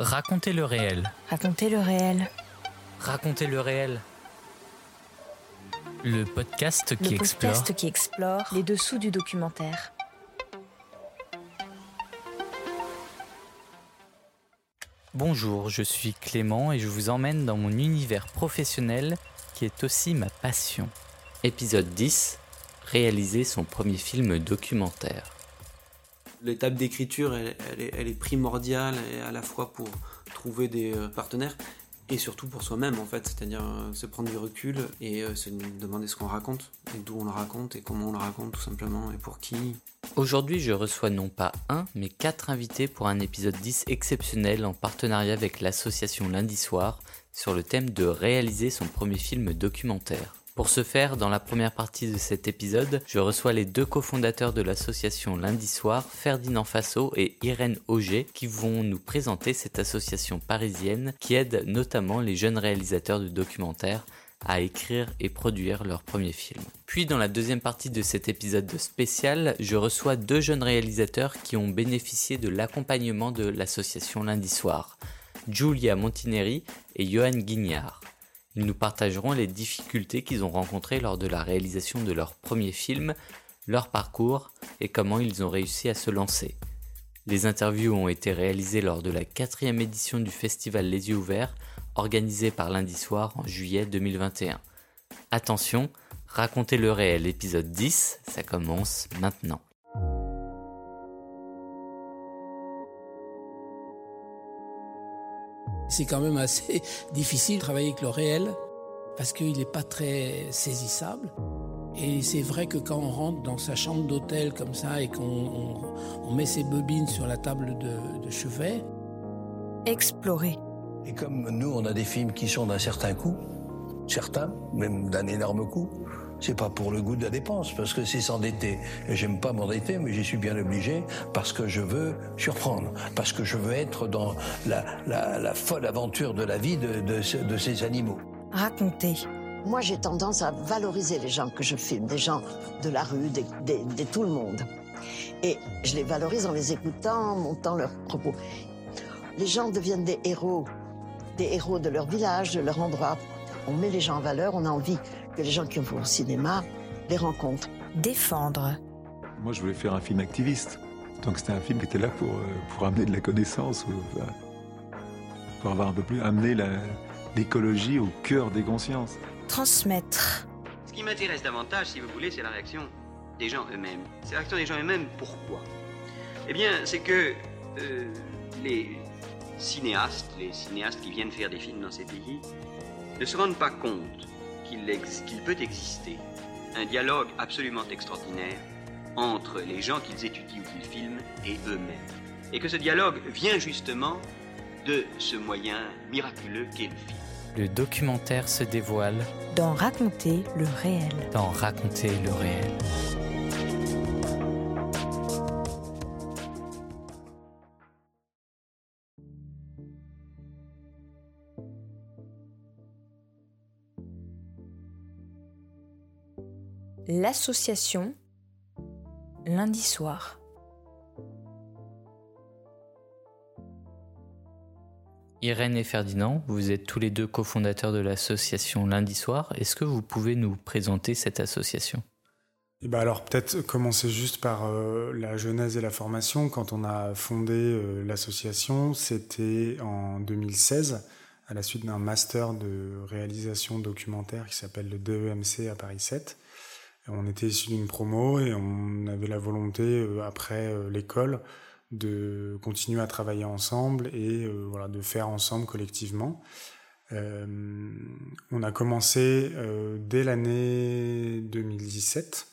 Racontez le réel. Racontez le réel. Racontez le réel. Le podcast qui le explore. podcast qui explore les dessous du documentaire. Bonjour, je suis Clément et je vous emmène dans mon univers professionnel qui est aussi ma passion. Épisode 10 Réaliser son premier film documentaire. L'étape d'écriture, elle, est, primordiale à la fois pour trouver des euh, partenaires et surtout pour soi-même en fait, c'est-à-dire euh, se prendre du recul et euh, se demander ce qu'on raconte et d'où on le raconte et comment on le raconte tout simplement et pour qui. Aujourd'hui, je reçois non pas un, mais quatre invités pour un épisode 10 exceptionnel en partenariat avec l'association Lundi Soir sur le thème de réaliser son premier film documentaire. Pour ce faire, dans la première partie de cet épisode, je reçois les deux cofondateurs de l'association Lundi Soir, Ferdinand Fasso et Irène Auger, qui vont nous présenter cette association parisienne qui aide notamment les jeunes réalisateurs de documentaires à écrire et produire leur premier film. Puis dans la deuxième partie de cet épisode spécial, je reçois deux jeunes réalisateurs qui ont bénéficié de l'accompagnement de l'association Lundi Soir, Giulia Montineri et Johan Guignard. Ils nous partageront les difficultés qu'ils ont rencontrées lors de la réalisation de leur premier film, leur parcours et comment ils ont réussi à se lancer. Les interviews ont été réalisées lors de la quatrième édition du festival Les Yeux Ouverts, organisé par lundi soir en juillet 2021. Attention, racontez le réel épisode 10, ça commence maintenant. C'est quand même assez difficile de travailler avec le réel parce qu'il n'est pas très saisissable. Et c'est vrai que quand on rentre dans sa chambre d'hôtel comme ça et qu'on on, on met ses bobines sur la table de, de chevet, Explorer. Et comme nous, on a des films qui sont d'un certain coût, certains, même d'un énorme coût, c'est pas pour le goût de la dépense, parce que c'est s'endetter. Et j'aime pas m'endetter, mais j'y suis bien obligé, parce que je veux surprendre, parce que je veux être dans la, la, la folle aventure de la vie de, de, ce- de ces animaux. Raconter. Moi, j'ai tendance à valoriser les gens que je filme, des gens de la rue, des- des- de tout le monde. Et je les valorise en les écoutant, en montant leurs propos. Les gens deviennent des héros, des héros de leur village, de leur endroit. On met les gens en valeur, on a envie que les gens qui vont au cinéma les rencontrent. Défendre. Moi, je voulais faire un film activiste. Donc, c'était un film qui était là pour, euh, pour amener de la connaissance, ou, enfin, pour avoir un peu plus, amener l'écologie au cœur des consciences. Transmettre. Ce qui m'intéresse davantage, si vous voulez, c'est la réaction des gens eux-mêmes. C'est la réaction des gens eux-mêmes. Pourquoi? Eh bien, c'est que euh, les cinéastes, les cinéastes qui viennent faire des films dans ces pays, ne se rendent pas compte qu'il peut exister un dialogue absolument extraordinaire entre les gens qu'ils étudient ou qu'ils filment et eux-mêmes. Et que ce dialogue vient justement de ce moyen miraculeux qu'est le film. Le documentaire se dévoile Dans raconter le réel. dans Raconter le réel. L'association. Lundi soir. Irène et Ferdinand, vous êtes tous les deux cofondateurs de l'association Lundi Soir. Est-ce que vous pouvez nous présenter cette association? Et ben alors peut-être commencer juste par euh, la genèse et la formation. Quand on a fondé euh, l'association, c'était en 2016, à la suite d'un master de réalisation documentaire qui s'appelle le DEMC à Paris 7. On était issu d'une promo et on avait la volonté, euh, après euh, l'école, de continuer à travailler ensemble et euh, voilà, de faire ensemble collectivement. On a commencé dès l'année 2017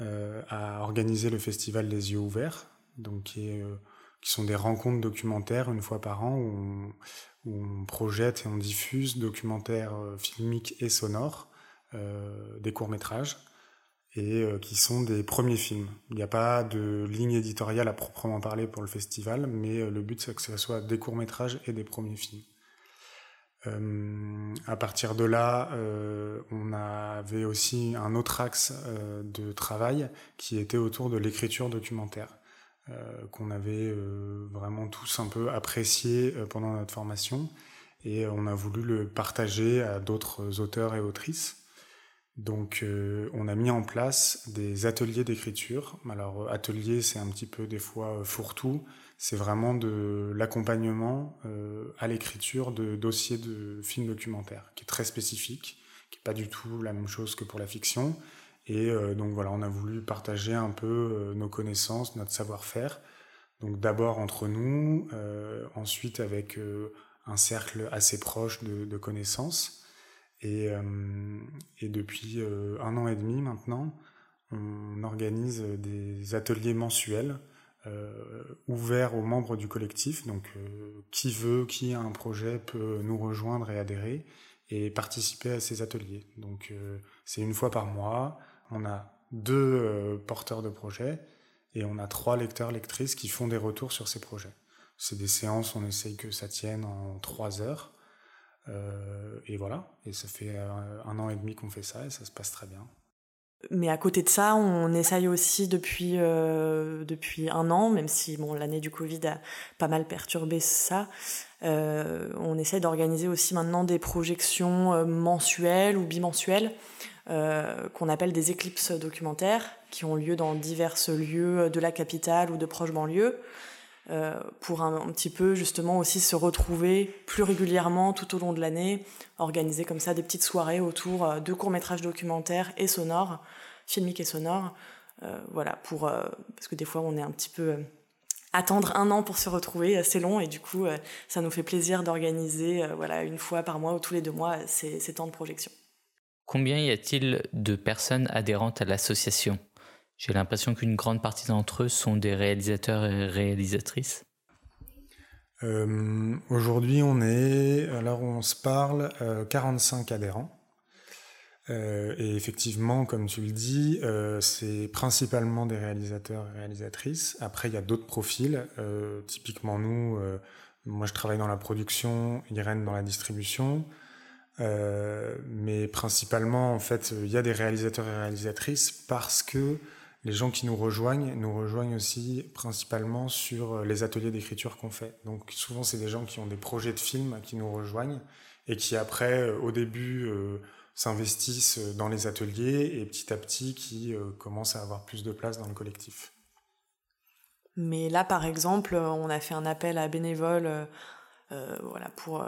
euh, à organiser le festival Les Yeux Ouverts, qui, sont des rencontres documentaires une fois par an où on, où on projette et on diffuse documentaires filmiques et sonores, des courts-métrages, et euh, qui sont des premiers films. Il n'y a pas de ligne éditoriale à proprement parler pour le festival, mais euh, le but c'est que ce soit des courts-métrages et des premiers films. Euh, à partir de là, on avait aussi un autre axe de travail qui était autour de l'écriture documentaire. qu'on avait vraiment tous un peu apprécié pendant notre formation et on a voulu le partager à d'autres auteurs et autrices. Donc euh, on a mis en place des ateliers d'écriture. Alors atelier c'est un petit peu des fois euh, fourre-tout, c'est vraiment de l'accompagnement euh, à l'écriture de dossiers de films documentaires, qui est très spécifique, qui n'est pas du tout la même chose que pour la fiction. Et donc voilà, on a voulu partager un peu nos connaissances, notre savoir-faire. Donc d'abord entre nous, ensuite avec un cercle assez proche de, connaissances. Et, euh, et depuis euh, un an et demi maintenant, on organise des ateliers mensuels euh, ouverts aux membres du collectif. Donc, qui veut, qui a un projet peut nous rejoindre et adhérer et participer à ces ateliers. Donc, c'est une fois par mois. On a deux porteurs de projets et on a trois lecteurs, lectrices qui font des retours sur ces projets. C'est des séances, on essaye que ça tienne en trois heures. Euh, et voilà, et ça fait un an et demi qu'on fait ça et ça se passe très bien. Mais à côté de ça, on essaye aussi depuis, euh, depuis un an, même si bon, l'année du Covid a pas mal perturbé ça, euh, on essaye d'organiser aussi maintenant des projections mensuelles ou bimensuelles qu'on appelle des éclipses documentaires, qui ont lieu dans divers lieux de la capitale ou de proches banlieues. Euh, pour un, petit peu justement aussi se retrouver plus régulièrement tout au long de l'année, organiser comme ça des petites soirées autour euh, de courts-métrages documentaires et sonores, filmiques et sonores. Euh, voilà, pour, parce que des fois on est un petit peu... attendre un an pour se retrouver, c'est long et du coup ça nous fait plaisir d'organiser voilà, une fois par mois ou tous les deux mois ces, ces temps de projection. Combien y a-t-il de personnes adhérentes à l'association? J'ai l'impression qu'une grande partie d'entre eux sont des réalisateurs et réalisatrices. Euh, aujourd'hui, on est, alors on se parle, 45 euh, adhérents. Euh, et effectivement, comme tu le dis, c'est principalement des réalisateurs et réalisatrices. Après, il y a d'autres profils. typiquement, nous, moi, je travaille dans la production, Irène dans la distribution. mais principalement, en fait, il y a des réalisateurs et réalisatrices parce que les gens qui nous rejoignent nous rejoignent aussi principalement sur euh, les ateliers d'écriture qu'on fait. Donc souvent c'est des gens qui ont des projets de films qui nous rejoignent et qui après euh, au début euh, s'investissent dans les ateliers et petit à petit qui commencent à avoir plus de place dans le collectif. Mais là par exemple on a fait un appel à bénévoles euh, voilà pour euh,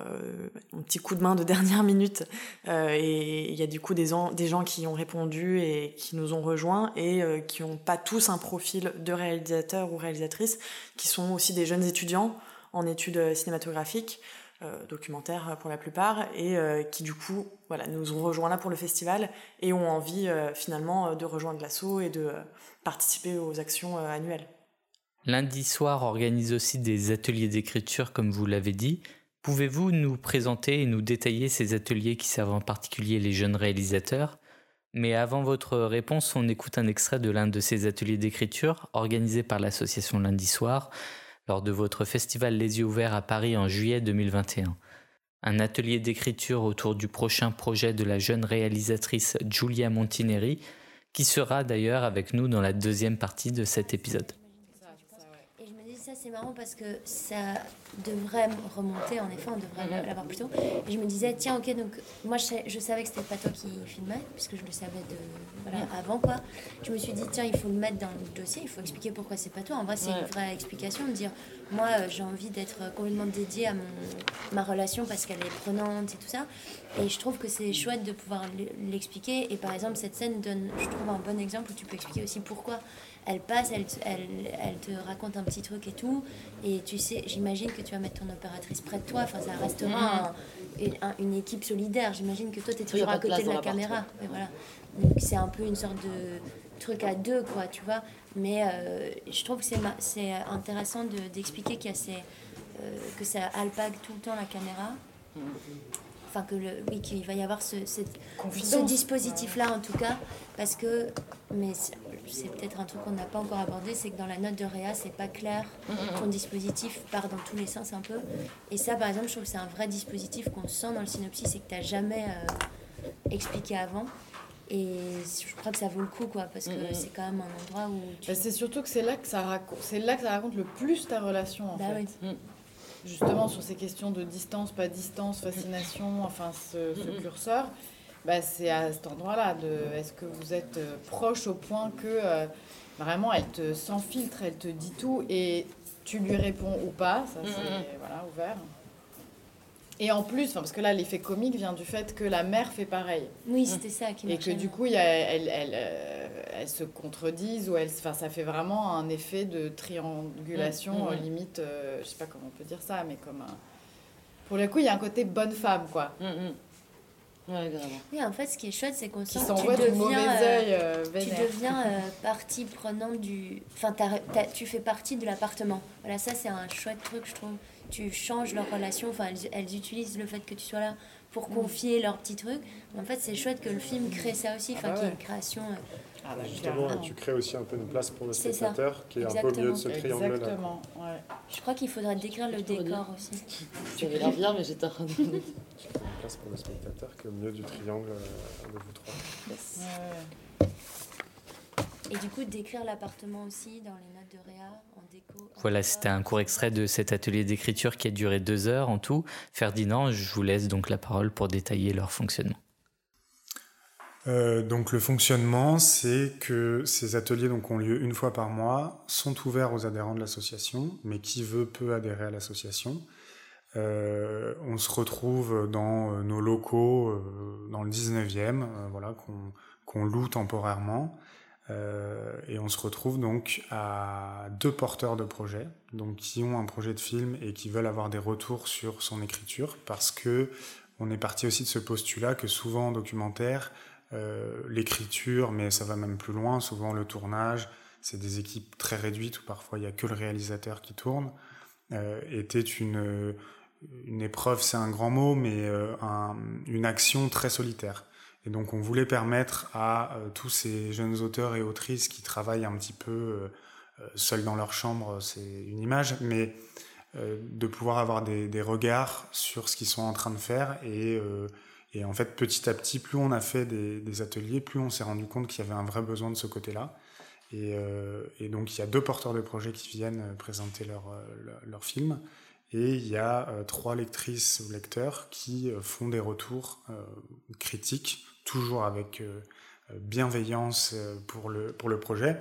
un petit coup de main de dernière minute euh, et il y a du coup des, des, gens qui ont répondu et qui nous ont rejoints et qui n'ont pas tous un profil de réalisateur ou réalisatrice qui sont aussi des jeunes étudiants en études cinématographiques documentaires pour la plupart et qui du coup voilà nous ont rejoints là pour le festival et ont envie finalement de rejoindre l'assaut et de participer aux actions annuelles. Lundi soir organise aussi des ateliers d'écriture, comme vous l'avez dit. Pouvez-vous nous présenter et nous détailler ces ateliers qui servent en particulier les jeunes réalisateurs? Mais avant votre réponse, on écoute un extrait de l'un de ces ateliers d'écriture organisés par l'association Lundi soir lors de votre festival Les yeux ouverts à Paris en juillet 2021. Un atelier d'écriture autour du prochain projet de la jeune réalisatrice Giulia Montineri, qui sera d'ailleurs avec nous dans la deuxième partie de cet épisode c'est marrant parce que ça devrait remonter, en effet, on devrait l'avoir plus tôt. Et je me disais, tiens, ok, donc moi je, savais que c'était pas toi qui filmais, puisque je le savais de, voilà, avant quoi. Je me suis dit, tiens, il faut le mettre dans le dossier, il faut expliquer pourquoi c'est pas toi. En vrai, c'est une vraie explication, de dire, moi euh, j'ai envie d'être complètement dédiée à mon, ma relation parce qu'elle est prenante et tout ça. Et je trouve que c'est chouette de pouvoir l'expliquer. Et par exemple, cette scène donne, je trouve, un bon exemple où tu peux expliquer aussi pourquoi elle passe, elle, elle, te raconte un petit truc et tout. Et tu sais, j'imagine que tu vas mettre ton opératrice près de toi. Enfin, ça restera mm-hmm. une équipe solidaire. J'imagine que toi, tu es toujours à côté de la, caméra. voilà. Donc, c'est un peu une sorte de truc à deux, quoi, tu vois. Mais euh, je trouve que c'est intéressant d'expliquer qu'il y a ces, euh, que ça alpague tout le temps la caméra. Enfin que le, oui, qu'il va y avoir ce, ce dispositif-là en tout cas, parce que, mais c'est peut-être un truc qu'on n'a pas encore abordé, c'est que dans la note de Réa, c'est pas clair, ton dispositif part dans tous les sens un peu, et ça par exemple, je trouve que c'est un vrai dispositif qu'on sent dans le synopsis et que tu n'as jamais euh, expliqué avant. Et je crois que ça vaut le coup, quoi, parce que c'est quand même un endroit où tu... Bah, c'est surtout que c'est là que ça raconte, c'est là que ça raconte le plus ta relation en Bah fait. oui. Mm. Justement sur ces questions de distance, pas distance, fascination, enfin ce, ce curseur, bah, c'est à cet endroit-là de est-ce que vous êtes euh, proche au point que euh, vraiment elle te sans filtre, elle te dit tout et tu lui réponds ou pas, ça c'est Mhm. voilà ouvert. Et en plus, parce que là l'effet comique vient du fait que la mère fait pareil. Oui, c'était ça qui Et que du coup, il y a- elles, elles, euh, elles se contredisent ou elles, ça fait vraiment un effet de triangulation, Mm, mm, euh, mm. limite, euh, je sais pas comment on peut dire ça, mais comme un... Pour le coup, il y a un côté bonne femme, quoi. Ouais, grave. Oui, en fait, ce qui est chouette, c'est qu'on sent que tu deviens, mauvais euh, œil, euh, tu deviens euh, partie prenante du... Enfin, t'as- t'as- tu fais partie de l'appartement. Voilà, ça, c'est un chouette truc, je trouve. Tu changes leur relation. Enfin, elles, elles utilisent le fait que tu sois là pour Mm. confier leurs petits trucs. En fait, c'est chouette que le film crée ça aussi. Enfin, Ah bah qu'il y ait ouais. une création... euh, Ah bah, Justement, tu crées aussi un peu une place pour le spectateur qui est un peu au milieu de ce triangle-là. Exactement, ouais. Je crois qu'il faudrait décrire le décor aussi. Tu avais l'air bien, mais j'étais en train de... Tu crées une place pour le spectateur qui est au milieu du triangle euh, de vous trois. Et du coup, décrire l'appartement aussi dans les notes de Réa, en déco. en Voilà, c'était un court extrait de cet atelier d'écriture qui a duré deux heures en tout. Ferdinand, je vous laisse donc la parole pour détailler leur fonctionnement. Euh, donc le fonctionnement, c'est que ces ateliers donc, ont lieu une fois par mois, sont ouverts aux adhérents de l'association, mais qui veut peut adhérer à l'association. Euh, on se retrouve dans euh, nos locaux dans le 19e, euh, voilà, qu'on loue temporairement. Et on se retrouve donc à deux porteurs de projets, donc qui ont un projet de film et qui veulent avoir des retours sur son écriture, parce que on est parti aussi de ce postulat que souvent en documentaire, euh, l'écriture, mais ça va même plus loin, souvent le tournage, c'est des équipes très réduites où parfois il n'y a que le réalisateur qui tourne, euh, était une, une épreuve, c'est un grand mot, mais euh, un- une action très solitaire. Et donc on voulait permettre à euh, tous ces jeunes auteurs et autrices qui travaillent un petit peu euh, euh, seuls dans leur chambre, c'est une image, mais euh, de pouvoir avoir des, regards sur ce qu'ils sont en train de faire. Et, euh, et en fait, petit à petit, plus on a fait des, ateliers, plus on s'est rendu compte qu'il y avait un vrai besoin de ce côté-là. Et, euh, donc il y a deux porteurs de projets qui viennent euh, présenter leur, euh, leur, film. Et il y a trois lectrices ou lecteurs qui font des retours critiques, toujours avec bienveillance pour le, pour le projet.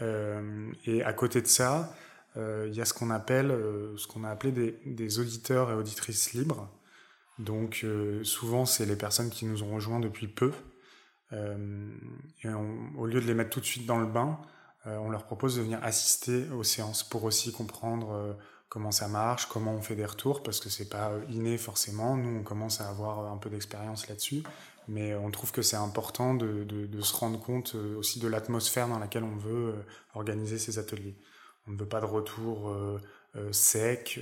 Et à côté de ça, il y a ce qu'on appelle, ce qu'on a appelé des auditeurs et auditrices libres. Donc euh, souvent, c'est les personnes qui nous ont rejoints depuis peu. Euh, au lieu de les mettre tout de suite dans le bain, euh, on leur propose de venir assister aux séances pour aussi comprendre comment ça marche, comment on fait des retours, parce que c'est pas inné forcément. Nous, on commence à avoir un peu d'expérience là-dessus, mais on trouve que c'est important de, de- de se rendre compte aussi de l'atmosphère dans laquelle on veut organiser ces ateliers. On ne veut pas de retour sec,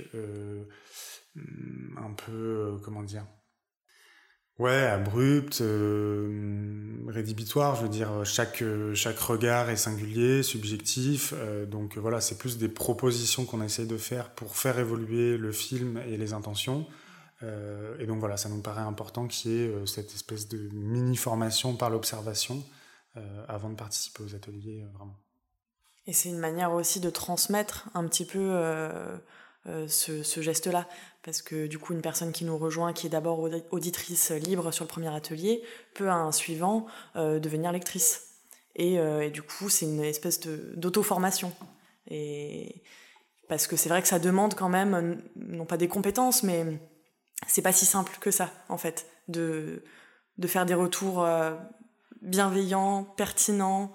un peu, euh, comment dire, Ouais, abrupt, euh, rédhibitoire, je veux dire, chaque, euh, chaque regard est singulier, subjectif, euh, donc voilà, c'est plus des propositions qu'on essaye de faire pour faire évoluer le film et les intentions. Et donc voilà, ça nous paraît important qu'il y ait cette espèce de mini-formation par l'observation avant de participer aux ateliers, vraiment. Et c'est une manière aussi de transmettre un petit peu euh, ce, geste-là. Parce que du coup, une personne qui nous rejoint, qui est d'abord audi- auditrice libre sur le premier atelier, peut à un suivant euh, devenir lectrice. Et, euh, et du coup, c'est une espèce d'auto-formation. Et parce que c'est vrai que ça demande quand même, non pas des compétences, mais c'est pas si simple que ça, en fait, de, de faire des retours bienveillants, pertinents,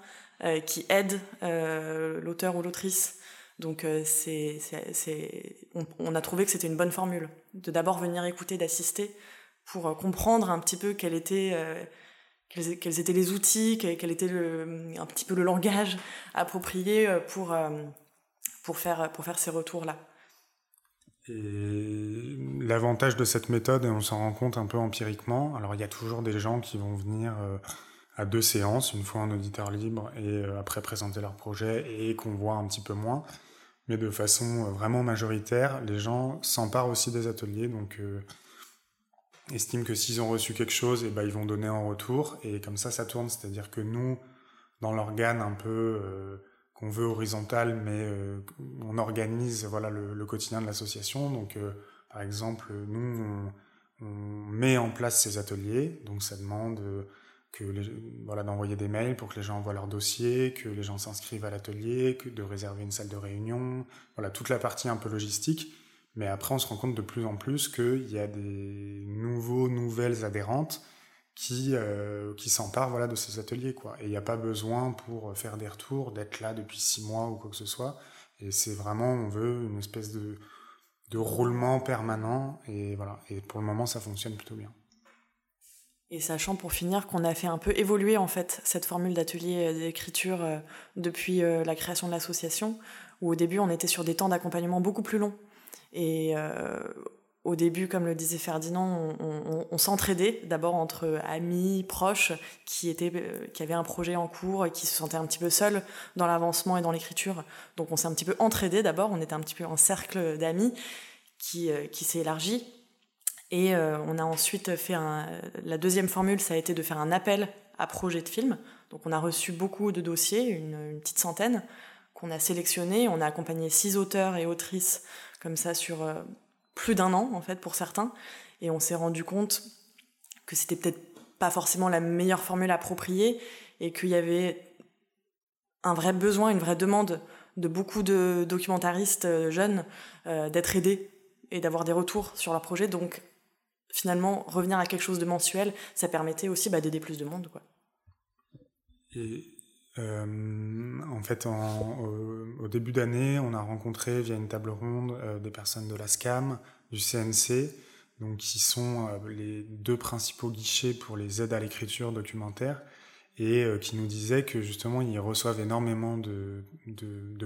qui aident l'auteur ou l'autrice. Donc euh, c'est, on, a trouvé que c'était une bonne formule, de d'abord venir écouter, d'assister, pour euh, comprendre un petit peu euh, quels, étaient les outils, quel, était le, un petit peu le langage approprié pour, pour, faire, pour faire ces retours-là. Et l'avantage de cette méthode, et on s'en rend compte un peu empiriquement, alors il y a toujours des gens qui vont venir à deux séances, une fois en auditeur libre et après présenter leur projet et qu'on voit un petit peu moins. Mais de façon euh, vraiment majoritaire, les gens s'emparent aussi des ateliers. Donc euh, estiment que s'ils ont reçu quelque chose, et ben, ils vont donner en retour. Et comme ça, ça tourne. C'est-à-dire que nous, dans l'organe un peu euh, qu'on veut horizontal, mais on organise voilà, le, quotidien de l'association. Donc, par exemple, nous, on, met en place ces ateliers. Donc, ça demande que voilà, d'envoyer des mails pour que les gens envoient leur dossier, que les gens s'inscrivent à l'atelier, que de réserver une salle de réunion. Voilà, toute la partie un peu logistique. Mais après, on se rend compte de plus en plus qu'il y a des nouveaux, nouvelles adhérentes qui, euh, qui s'emparent voilà, de ces ateliers. Quoi. Et il n'y a pas besoin pour faire des retours d'être là depuis six mois ou quoi que ce soit. Et c'est vraiment, on veut une espèce de, de roulement permanent. Et voilà. Et pour le moment, ça fonctionne plutôt bien. Et sachant pour finir qu'on a fait un peu évoluer en fait cette formule d'atelier d'écriture euh, depuis euh, la création de l'association, où au début on était sur des temps d'accompagnement beaucoup plus longs. Et euh, au début, comme le disait Ferdinand, on, s'entraidait d'abord entre amis, proches, qui, étaient, euh, qui avaient un projet en cours et qui se sentaient un petit peu seuls dans l'avancement et dans l'écriture. Donc on s'est un petit peu entraidés d'abord, on était un petit peu un cercle d'amis qui, euh, qui s'est élargi. Et euh, on a ensuite fait un... La deuxième formule, ça a été de faire un appel à projet de film. Donc on a reçu beaucoup de dossiers, une, petite centaine, qu'on a sélectionnés. On a accompagné six auteurs et autrices comme ça sur euh, plus d'un an en fait pour certains et on s'est rendu compte que c'était peut-être pas forcément la meilleure formule appropriée et qu'il y avait un vrai besoin, une vraie demande de beaucoup de documentaristes euh, jeunes d'être aidés et d'avoir des retours sur leur projet. Donc finalement, revenir à quelque chose de mensuel, ça permettait aussi bah, d'aider plus de monde. Euh, en fait, au, début d'année, on a rencontré via une table ronde euh, des personnes de la SCAM, du CNC, donc qui sont euh, les deux principaux guichets pour les aides à l'écriture documentaire, et qui nous disaient que justement ils reçoivent énormément de,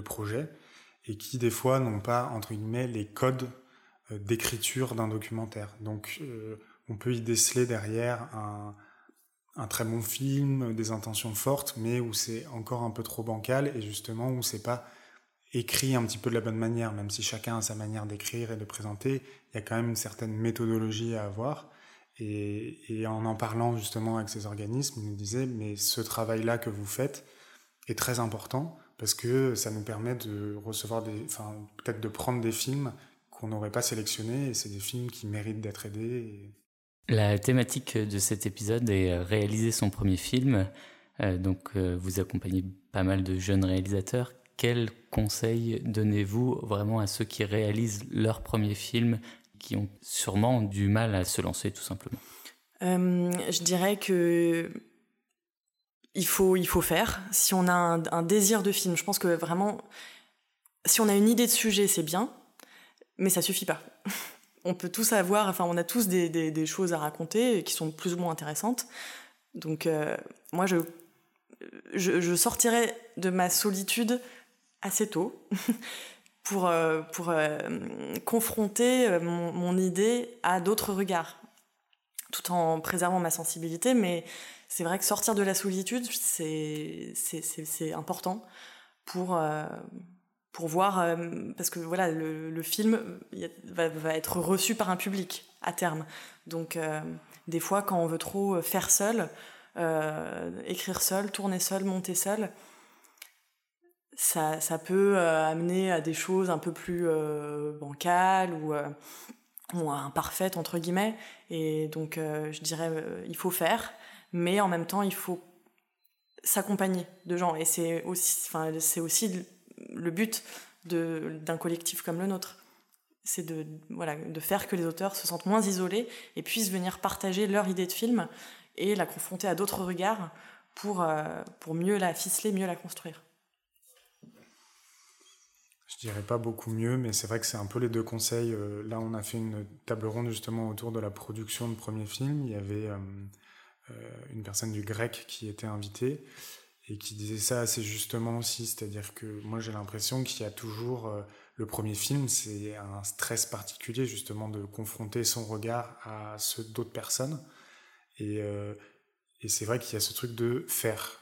projets et qui des fois n'ont pas entre guillemets les codes d'écriture d'un documentaire. Donc on peut y déceler derrière un un très bon film, des intentions fortes, mais où c'est encore un peu trop bancal et justement où c'est pas écrit un petit peu de la bonne manière, même si chacun a sa manière d'écrire et de présenter, il y a quand même une certaine méthodologie à avoir. Et, et en en parlant justement avec ces organismes, ils nous disaient, mais ce travail-là que vous faites est très important parce que ça nous permet de recevoir des, enfin, peut-être de prendre des films qu'on n'aurait pas sélectionnés et c'est des films qui méritent d'être aidés. Et... La thématique de cet épisode est réaliser son premier film. Euh, donc, euh, vous accompagnez pas mal de jeunes réalisateurs. Quels conseils donnez-vous vraiment à ceux qui réalisent leur premier film, qui ont sûrement du mal à se lancer tout simplement? Euh, Je dirais que il faut, il faut faire. Si on a un, un désir de film, je pense que vraiment, si on a une idée de sujet, c'est bien, mais ça suffit pas on peut tous avoir, enfin, on a tous des, choses à raconter qui sont plus ou moins intéressantes. Donc, euh, moi, je, je, je, sortirai de ma solitude assez tôt pour, euh, pour euh, confronter mon, mon, idée à d'autres regards, tout en préservant ma sensibilité. Mais c'est vrai que sortir de la solitude, c'est important pour pour voir euh, parce que voilà le, film a, va, être reçu par un public à terme. Donc euh, des fois quand on veut trop faire seul euh, écrire seul tourner seul monter seul ça, ça peut euh, amener à des choses un peu plus euh, bancales ou, ou imparfaites entre guillemets. Et donc je dirais il faut faire mais en même temps il faut s'accompagner de gens. Et c'est aussi enfin c'est aussi le but d'un collectif comme le nôtre. C'est de, voilà, de faire que les auteurs se sentent moins isolés et puissent venir partager leur idée de film et la confronter à d'autres regards pour, euh, pour mieux la ficeler, mieux la construire. Je dirais pas beaucoup mieux, mais c'est vrai que c'est un peu les deux conseils. Euh, là, on a fait une table ronde justement autour de la production de premier film. Il y avait euh, une personne du grec qui était invitée et qui disait ça assez justement aussi, c'est-à-dire que moi j'ai l'impression qu'il y a toujours euh, le premier film, c'est un stress particulier justement de confronter son regard à ceux d'autres personnes, et, euh, et c'est vrai qu'il y a ce truc de faire.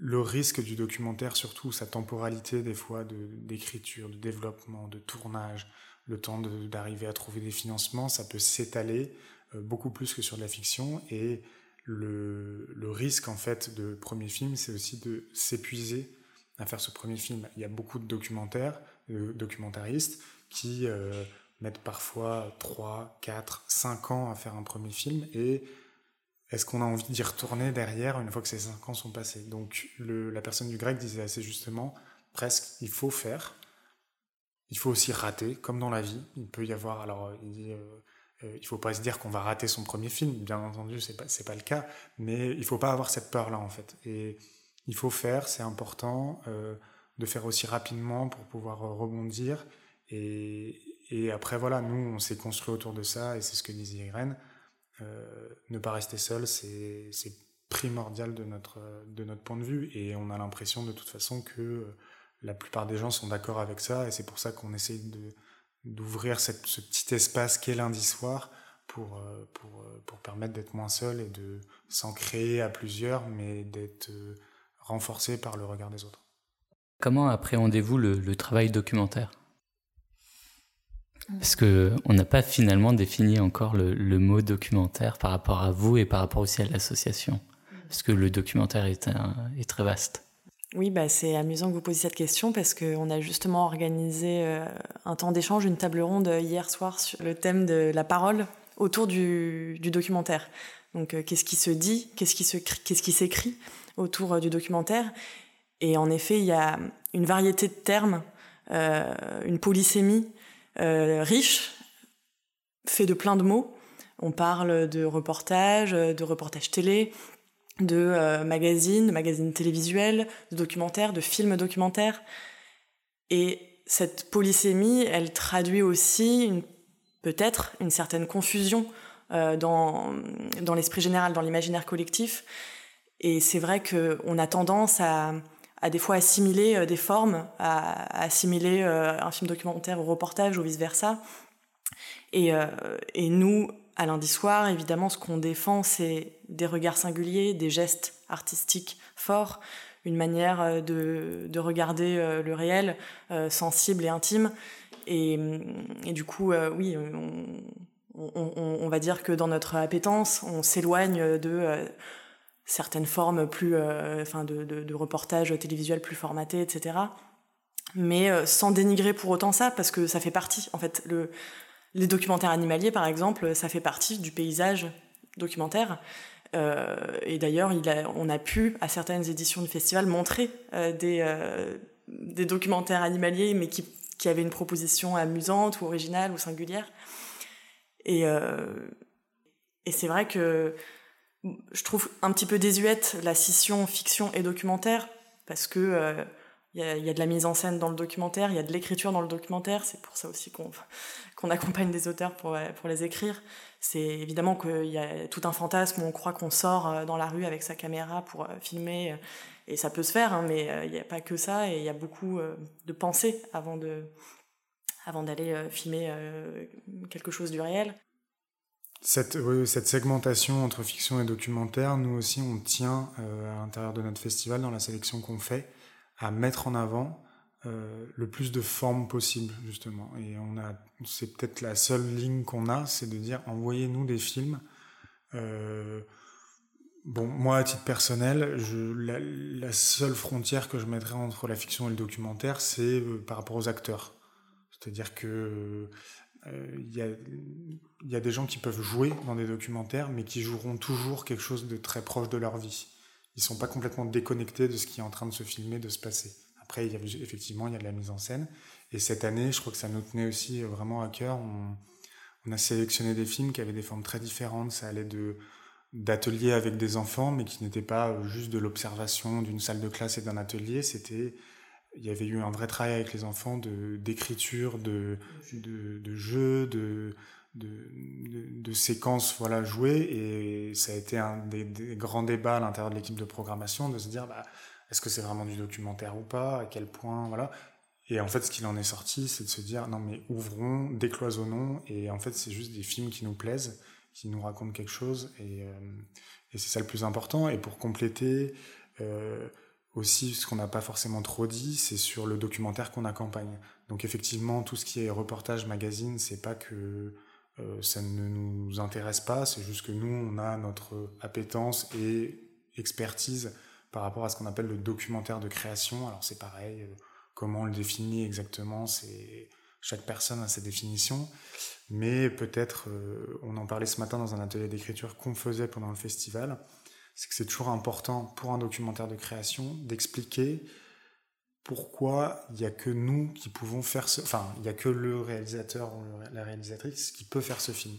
Le risque du documentaire, surtout sa temporalité des fois d'écriture, de, développement, de tournage, le temps d'arriver à trouver des financements, ça peut s'étaler euh, beaucoup plus que sur de la fiction. Et le, risque en fait de premier film, c'est aussi de s'épuiser à faire ce premier film. Il y a beaucoup de documentaires, de documentaristes qui euh, mettent parfois 3, 4, 5 ans à faire un premier film et est-ce qu'on a envie d'y retourner derrière une fois que ces 5 ans sont passés? Donc la personne du grec disait assez justement, presque, il faut faire, il faut aussi rater, comme dans la vie. Il peut y avoir, alors il dit, euh, euh, il faut pas se dire qu'on va rater son premier film, bien entendu, c'est pas, pas le cas, mais il faut pas avoir cette peur-là en fait. Et il faut faire, c'est important euh, de faire aussi rapidement pour pouvoir rebondir. Et, et après voilà, nous on s'est construit autour de ça et c'est ce que disait Irène. Euh, ne pas rester seul, c'est primordial de notre, de notre point de vue et on a l'impression de toute façon que la plupart des gens sont d'accord avec ça et c'est pour ça qu'on essaye de, d'ouvrir ce petit espace qu'est lundi soir pour, pour, pour permettre d'être moins seul et de s'en créer à plusieurs mais d'être renforcé par le regard des autres. Comment appréhendez-vous le, le travail documentaire? Parce que on n'a pas finalement défini encore le, le, mot documentaire par rapport à vous et par rapport aussi à l'association. Parce que le documentaire est, un, est très vaste. Oui, bah c'est amusant que vous posiez cette question parce qu'on a justement organisé euh, un temps d'échange, une table ronde hier soir sur le thème de la parole autour du, documentaire. Donc, euh, qu'est-ce qui se dit, qu'est-ce qui s'écrit autour euh, du documentaire? Et en effet, il y a une variété de termes, euh, une polysémie euh, riche, fait de plein de mots. On parle de reportage, de reportage télé, de euh, magazines, de magazines télévisuels, de documentaires, de films documentaires. Et cette polysémie, elle traduit aussi peut-être une certaine confusion euh, dans, dans l'esprit général, dans l'imaginaire collectif. Et c'est vrai qu'on a tendance à, à des fois assimiler euh, des formes, à, assimiler un film documentaire au reportage ou vice-versa. Et nous, à lundi soir, évidemment, ce qu'on défend, c'est des regards singuliers, des gestes artistiques forts, une manière de, de regarder le réel, euh, sensible et intime. Et, du coup, euh, oui, on, va dire que dans notre appétence, on s'éloigne de euh, certaines formes plus, euh, enfin, de, de, reportages télévisuels plus formatés, etc. Mais euh, sans dénigrer pour autant ça, parce que ça fait partie, en fait, le, les documentaires animaliers, par exemple, ça fait partie du paysage documentaire. Euh, et d'ailleurs, on a pu, à certaines éditions du festival, montrer euh, des, euh, des documentaires animaliers, mais qui, avaient une proposition amusante ou originale ou singulière. Et, c'est vrai que je trouve un petit peu désuète la scission fiction et documentaire, parce que il y, y, a, de la mise en scène dans le documentaire, il y a de l'écriture dans le documentaire, c'est pour ça aussi qu'on qu accompagne des auteurs pour, pour les écrire. C'est évidemment qu'il y a tout un fantasme on croit qu'on sort euh, dans la rue avec sa caméra pour euh, filmer, et ça peut se faire, hein, mais il n'y a pas que ça, et il y a beaucoup de pensées avant d'aller filmer quelque chose du réel. Cette, segmentation entre fiction et documentaire, nous aussi, on tient euh, à l'intérieur de notre festival, dans la sélection qu'on fait, à mettre en avant euh, le plus de formes possible, justement. Et on a, c'est peut-être la seule ligne qu'on a, c'est de dire envoyez-nous des films. Euh, bon, moi, à titre personnel, la, seule frontière que je mettrais entre la fiction et le documentaire, c'est euh, par rapport aux acteurs. C'est-à-dire que il euh, y, a, y, a, des gens qui peuvent jouer dans des documentaires, mais qui joueront toujours quelque chose de très proche de leur vie. Ils sont pas complètement déconnectés de ce qui est en train de se filmer, de se passer. Après, effectivement, il y a de la mise en scène. Et cette année, je crois que ça nous tenait aussi vraiment à cœur. On, a sélectionné des films qui avaient des formes très différentes. Ça allait de d'ateliers avec des enfants, mais qui n'étaient pas juste de l'observation d'une salle de classe et d'un atelier. C'était il y avait eu un vrai travail avec les enfants de d'écriture, de, de, de jeux, de, de, séquences voilà, jouées. Et ça a été un des, des grands débats à l'intérieur de l'équipe de programmation de se dire bah, est-ce que c'est vraiment du documentaire ou pas À quel point voilà. Et en fait, ce qu'il en est sorti, c'est de se dire non, mais ouvrons, décloisonnons. Et en fait, c'est juste des films qui nous plaisent, qui nous racontent quelque chose. Et, euh, c'est ça le plus important. Et pour compléter, euh, aussi, ce qu'on n'a pas forcément trop dit, c'est sur le documentaire qu'on accompagne. Donc effectivement, tout ce qui est reportage, magazine, c'est pas que euh, ça ne nous intéresse pas, c'est juste que nous, on a notre appétence et expertise par rapport à ce qu'on appelle le documentaire de création. Alors c'est pareil, euh, comment on le définit exactement, c'est chaque personne a ses définitions, mais peut-être, euh, on en parlait ce matin dans un atelier d'écriture qu'on faisait pendant le festival, c'est que c'est toujours important pour un documentaire de création d'expliquer pourquoi il n'y a que nous qui pouvons faire ce... Enfin, il n'y a que le réalisateur ou la réalisatrice qui peut faire ce film.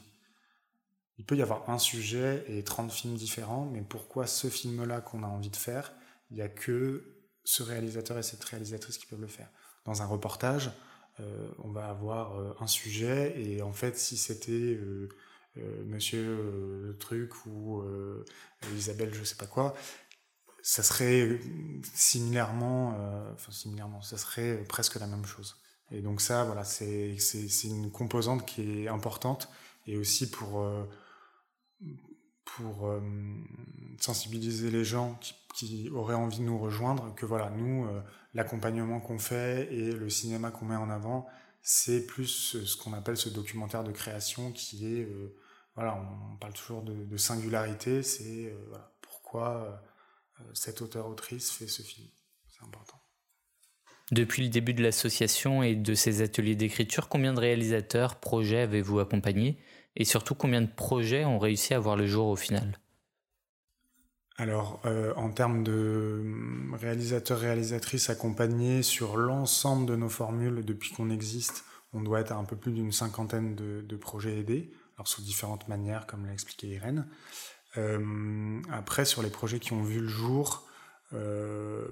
Il peut y avoir un sujet et 30 films différents, mais pourquoi ce film-là qu'on a envie de faire, il n'y a que ce réalisateur et cette réalisatrice qui peuvent le faire. Dans un reportage, euh, on va avoir euh, un sujet, et en fait, si c'était euh, Monsieur le truc ou Isabelle, je sais pas quoi, ça serait similairement, enfin similairement, ça serait presque la même chose. Et donc ça, voilà, c'est une composante qui est importante et aussi pour euh, pour sensibiliser les gens qui, auraient envie de nous rejoindre, que voilà, nous, l'accompagnement qu'on fait et le cinéma qu'on met en avant, c'est plus ce qu'on appelle ce documentaire de création qui est, voilà, on parle toujours de, singularité, c'est pourquoi euh, cette auteur-autrice fait ce film. C'est important. Depuis le début de l'association et de ses ateliers d'écriture, combien de réalisateurs, projets avez-vous accompagné Et surtout, combien de projets ont réussi à voir le jour au final? Alors, euh, en termes de hum, réalisateurs, réalisatrices accompagnés sur l'ensemble de nos formules depuis qu'on existe, on doit être à un peu plus d'une cinquantaine de, projets aidés, alors sous différentes manières, comme l'a expliqué Irène. Euh, après, sur les projets qui ont vu le jour, euh,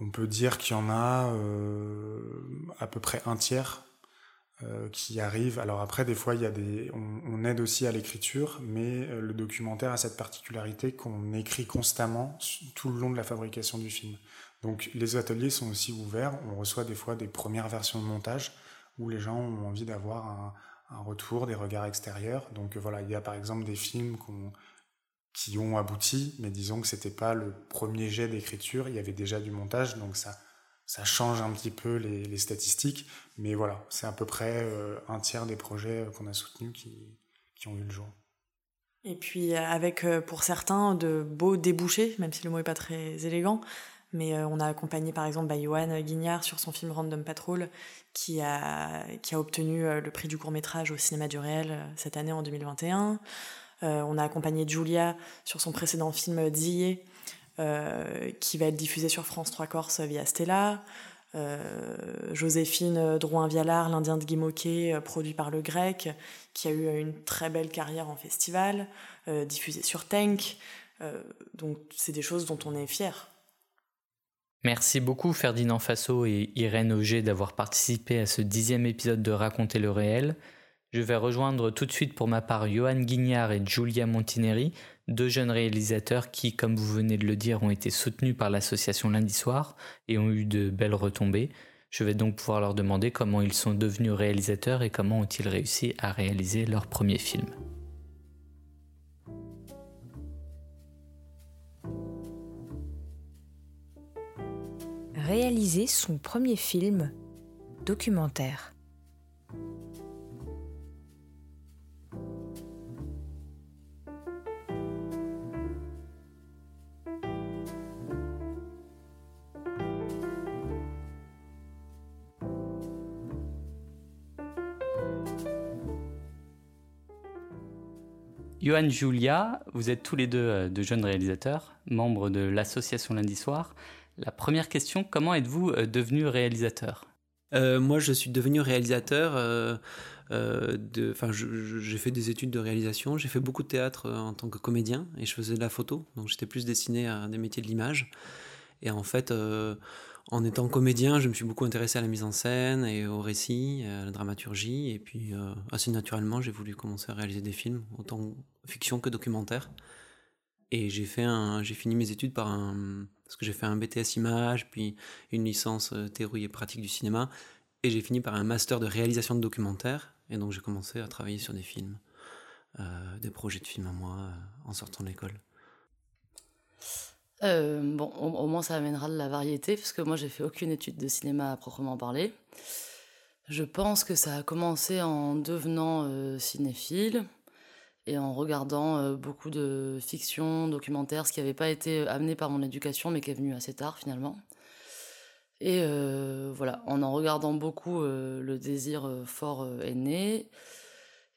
on peut dire qu'il y en a à peu près un tiers qui arrivent. Alors après, des fois, il y a des, on, aide aussi à l'écriture, mais le documentaire a cette particularité qu'on écrit constamment tout le long de la fabrication du film. Donc les ateliers sont aussi ouverts. On reçoit des fois des premières versions de montage où les gens ont envie d'avoir un, retour, des regards extérieurs. Donc voilà, il y a par exemple des films qui ont abouti, mais disons que c'était pas le premier jet d'écriture, il y avait déjà du montage, donc ça, ça change un petit peu les, statistiques. Mais voilà, c'est à peu près euh, un tiers des projets qu'on a soutenus qui, ont eu le jour. Et puis avec euh, pour certains de beaux débouchés, même si le mot est pas très élégant, mais euh, on a accompagné par exemple bah, Johan Guignard sur son film Random Patrol, qui a, qui a obtenu euh, le prix du court métrage au cinéma du réel euh, cette année en 2021. on a accompagné Julia sur son précédent film Zillé, qui va être diffusé sur France 3 Corse via Stella. Joséphine Drouin-Vialard, l'Indien de Guimauquet, produit par Le Grec, qui a eu une très belle carrière en festival, diffusé sur Tank. donc c'est des choses dont on est fier. Merci beaucoup Ferdinand Fasso et Irène Auger d'avoir participé à ce dixième épisode de Raconter le réel. Je vais rejoindre tout de suite pour ma part Johan Guignard et Giulia Montineri, deux jeunes réalisateurs qui, comme vous venez de le dire, ont été soutenus par l'association lundi soir et ont eu de belles retombées. Je vais donc pouvoir leur demander comment ils sont devenus réalisateurs et comment ont-ils réussi à réaliser leur premier film. réaliser son premier film documentaire. Johan Julia, vous êtes tous les deux euh, de jeunes réalisateurs, membres de l'association Lundi Soir. La première question, comment êtes-vous euh, devenu réalisateur? Euh, Moi, je suis devenu réalisateur. Euh, j'ai fait des études de réalisation. J'ai fait beaucoup de théâtre en tant que comédien et je faisais de la photo. Donc, j'étais plus destiné à des métiers de l'image. Et en fait, en étant comédien, je me suis beaucoup intéressé à la mise en scène et au récit, à la dramaturgie. Et puis, assez naturellement, j'ai voulu commencer à réaliser des films, autant fiction que documentaire. Et j'ai fini mes études par un, parce que j'ai fait un BTS image, puis une licence euh, théorie et pratique du cinéma, et j'ai fini par un master de réalisation de documentaires. Et donc j'ai commencé à travailler sur des films, euh, des projets de films à moi euh, en sortant de l'école. Bon, au, moins ça amènera de la variété, parce que moi j'ai fait aucune étude de cinéma à proprement parler. Je pense que ça a commencé en devenant cinéphile et en regardant beaucoup de fiction, documentaires, ce qui n'avait pas été amené par mon éducation, mais qui est venu assez tard finalement. Et voilà, en en regardant beaucoup, le désir fort est né.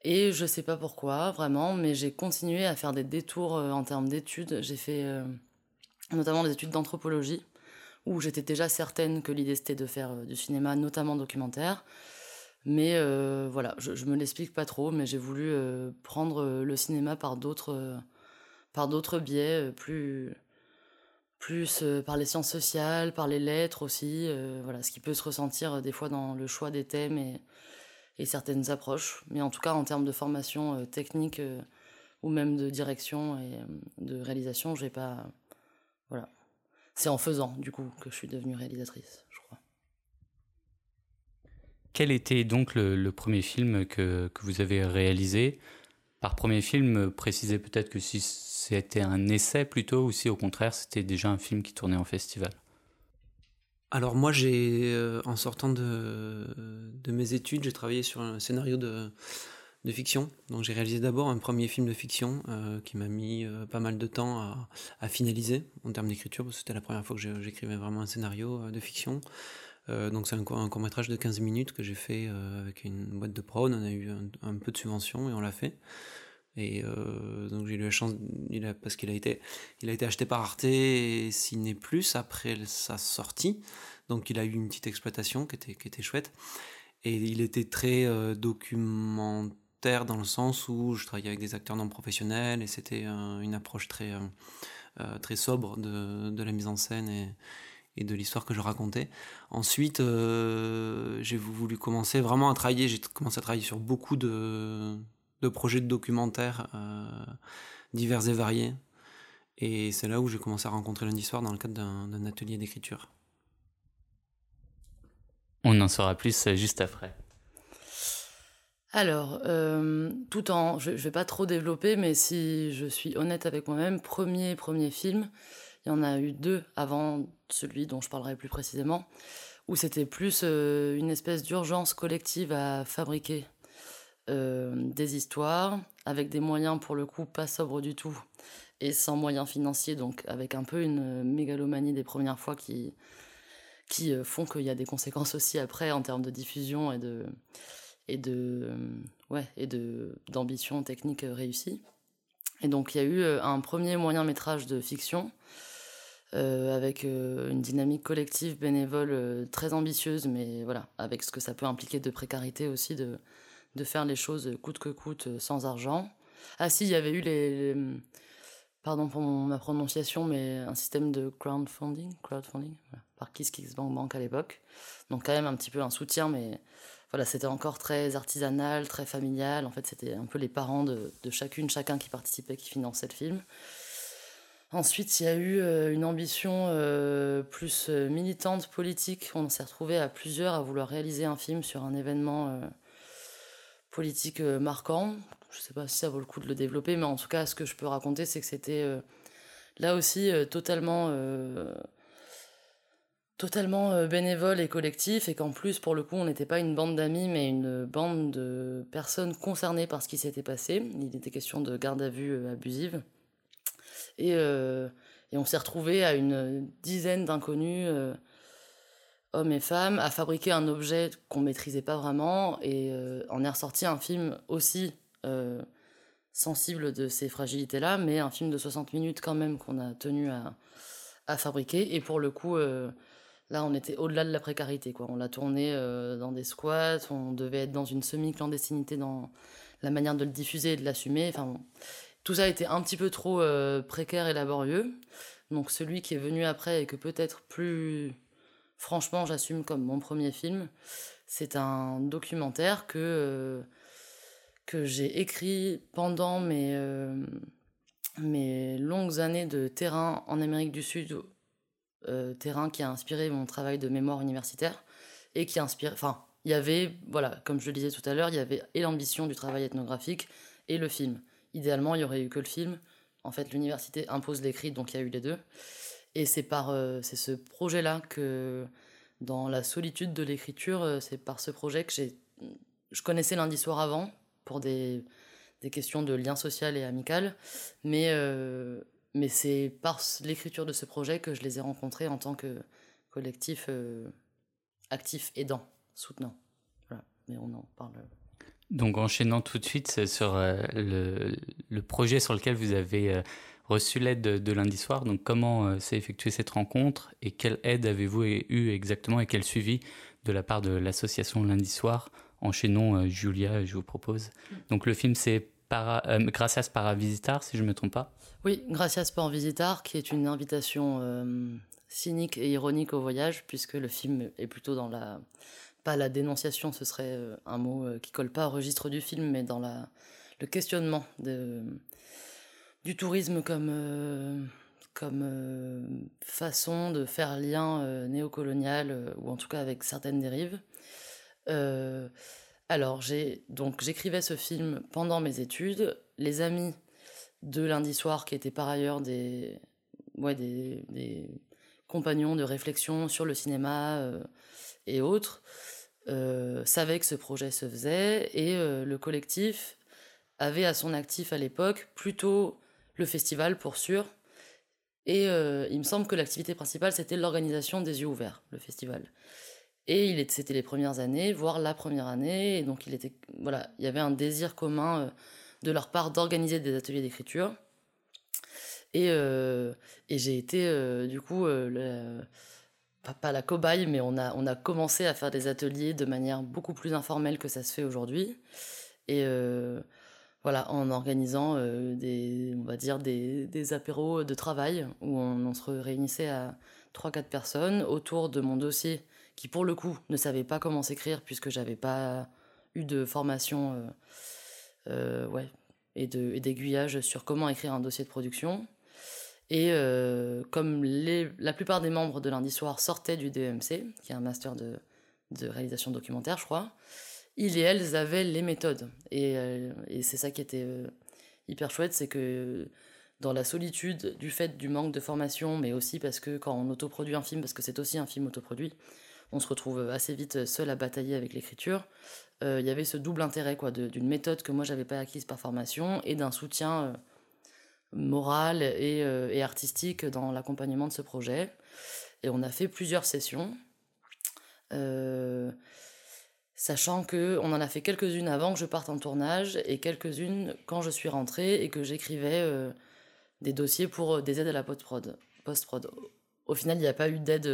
Et je sais pas pourquoi, vraiment, mais j'ai continué à faire des détours en termes d'études. J'ai fait notamment des études d'anthropologie, où j'étais déjà certaine que l'idée c'était de faire du cinéma, notamment documentaire. Mais voilà, je, je me l'explique pas trop, mais j'ai voulu prendre le cinéma par d'autres, par d'autres biais, plus, plus par les sciences sociales, par les lettres aussi, voilà, ce qui peut se ressentir des fois dans le choix des thèmes et, et certaines approches. Mais en tout cas, en termes de formation technique ou même de direction et de réalisation, j'ai pas, voilà, c'est en faisant du coup que je suis devenue réalisatrice. Quel était donc le, premier film que, que, vous avez réalisé? Par premier film, précisez peut-être que si c'était un essai plutôt, ou si au contraire c'était déjà un film qui tournait en festival. Alors moi, j'ai, euh, en sortant de, de, mes études, j'ai travaillé sur un scénario de, de fiction. Donc j'ai réalisé d'abord un premier film de fiction euh, qui m'a mis euh, pas mal de temps à, finaliser en termes d'écriture, parce que c'était la première fois que j'écrivais vraiment un scénario de fiction. Euh, donc c'est un, court métrage de 15 minutes que j'ai fait euh, avec une boîte de prod, on a eu un, peu de subvention et on l'a fait. Et euh, donc j'ai eu la chance, parce qu'il a été, a été acheté par Arte et Ciné Plus après sa sortie. Donc il a eu une petite exploitation qui était, qui était chouette. Et il était très dans le sens où je travaillais avec des acteurs non professionnels et c'était une approche très, très sobre de, la mise en scène et, de l'histoire que je racontais. Ensuite, euh, j'ai voulu commencer vraiment à travailler. J'ai commencé à travailler sur beaucoup de, projets de documentaires euh, divers et variés. Et c'est là où j'ai commencé à rencontrer lundi soir dans le cadre d'un atelier d'écriture. On en saura plus euh, juste après. Alors, euh, tout en, je, je vais pas trop développer, mais si je suis honnête avec moi-même, premier premier film, il y en a eu deux avant celui dont je parlerai plus précisément, où c'était plus euh, une espèce d'urgence collective à fabriquer euh, des histoires, avec des moyens pour le coup pas sobres du tout, et sans moyens financiers, donc avec un peu une mégalomanie des premières fois qui, qui font qu'il y a des conséquences aussi après en termes de diffusion et de et de ouais et de d'ambition technique réussie. Et donc il y a eu un premier moyen métrage de fiction euh, avec euh, une dynamique collective bénévole euh, très ambitieuse, mais voilà, avec ce que ça peut impliquer de précarité aussi, de, de faire les choses coûte que coûte sans argent. Ah si, il y avait eu les, pardon pour ma prononciation, mais un système de crowdfunding, crowdfunding voilà, par KissKissBankBank Bank à l'époque. Donc quand même un petit peu un soutien, mais voilà, c'était encore très artisanal, très familial. En fait, c'était un peu les parents de, chacune, chacun qui participait, qui finançait le film. Ensuite, il y a eu euh, une ambition euh, plus euh, militante, politique. On s'est retrouvé à plusieurs à vouloir réaliser un film sur un événement politique marquant. Je ne sais pas si ça vaut le coup de le développer, mais en tout cas, ce que je peux raconter, c'est que c'était là aussi totalement, totalement bénévole et collectif, et qu'en plus, pour le coup, on n'était pas une bande d'amis, mais une bande de personnes concernées par ce qui s'était passé. Il était question de garde à vue abusive. Et, euh, et on s'est retrouvé à une dizaine d'inconnus, euh, hommes et femmes, à fabriquer un objet qu'on maîtrisait pas vraiment. Et euh, on est ressorti un film aussi sensible de ces fragilités-là, mais un film de 60 minutes quand même qu'on a tenu à, à, fabriquer. Et pour le coup, là, on était au-delà de la précarité. Quoi. On l'a tourné dans des squats, on devait être dans une semi-clandestinité dans la manière de le diffuser et de l'assumer. Enfin, tout ça été un petit peu trop euh, précaire et laborieux. Donc celui qui est venu après et que peut-être plus franchement j'assume comme mon premier film, c'est un documentaire que, euh, que j'ai écrit pendant mes, euh, mes longues années de terrain en Amérique du Sud, terrain qui a inspiré mon travail de mémoire universitaire et qui inspire... Enfin, il y avait, voilà, comme je le disais tout à l'heure, il y avait et l'ambition du travail ethnographique et le film. Idéalement, il y aurait eu que le film. En fait, l'université impose l'écrit, donc il y a eu les deux. Et c'est par c'est ce projet-là que, dans la solitude de l'écriture, c'est par ce projet que j'ai. Je connaissais lundi soir avant pour des, des questions de lien social et amical, mais mais c'est par l'écriture de ce projet que je les ai rencontrés en tant que collectif actif, aidant, soutenant. Voilà. Mais on en parle. Donc enchaînant tout de suite sur le, le, projet sur lequel vous avez reçu l'aide de, lundi soir. Donc, comment euh, s'est effectuée cette rencontre et quelle aide avez-vous eu exactement et quel suivi de la part de l'association lundi soir? Enchaînons, euh, Julia, je vous propose. Donc, le film, c'est para, euh, Gracias para Visitar, si je ne me trompe pas. Oui, Gracias para Visitar, qui est une invitation cynique et ironique au voyage, puisque le film est plutôt dans la. Pas la dénonciation, ce serait un mot qui colle pas au registre du film, mais dans la, le questionnement de du tourisme comme, euh, comme euh, façon de faire lien euh, néocolonial, ou en tout cas avec certaines dérives. Alors, j'ai, donc j'écrivais ce film pendant mes études. Les amis de lundi soir, qui étaient par ailleurs des, ouais, des, compagnons de réflexion sur le cinéma et autres, savaient que ce projet se faisait et le collectif avait à son actif à l'époque plutôt le festival pour sûr. Et euh, il me semble que l'activité principale, c'était l'organisation des yeux ouverts, le festival. Et il c'était les premières années, voire la première année. Et donc, il, était, voilà, il y avait un désir commun euh, de leur part d'organiser des ateliers d'écriture. Et, euh, et j'ai été, du coup, pas, la cobaye, mais on a, on a commencé à faire des ateliers de manière beaucoup plus informelle que ça se fait aujourd'hui. Et voilà, en organisant euh, des, on va dire des, apéros de travail où on, se réunissait à 3-4 personnes autour de mon dossier qui pour le coup ne savait pas comment s'écrire puisque j'avais pas eu de formation euh, euh, ouais, et d'aiguillage sur comment écrire un dossier de production. Et comme les, la plupart des membres de lundi soir sortaient du DEMC, qui est un master de, de réalisation documentaire, je crois, ils et elles avaient les méthodes. Et, euh, c'est ça qui était euh, hyper chouette, c'est que dans la solitude du fait du manque de formation, mais aussi parce que quand on autoproduit un film, parce que c'est aussi un film autoproduit, on se retrouve assez vite seul à batailler avec l'écriture. Euh, il y avait ce double intérêt quoi, d'une méthode que moi j'avais pas acquise par formation et d'un soutien moral et, et, artistique dans l'accompagnement de ce projet. Et on a fait plusieurs sessions. Euh, sachant que on en a fait quelques-unes avant que je parte en tournage et quelques-unes quand je suis rentrée et que j'écrivais euh, des dossiers pour euh, des aides à la post-prod. Post-prod. Au final, il n'y a pas eu d'aide.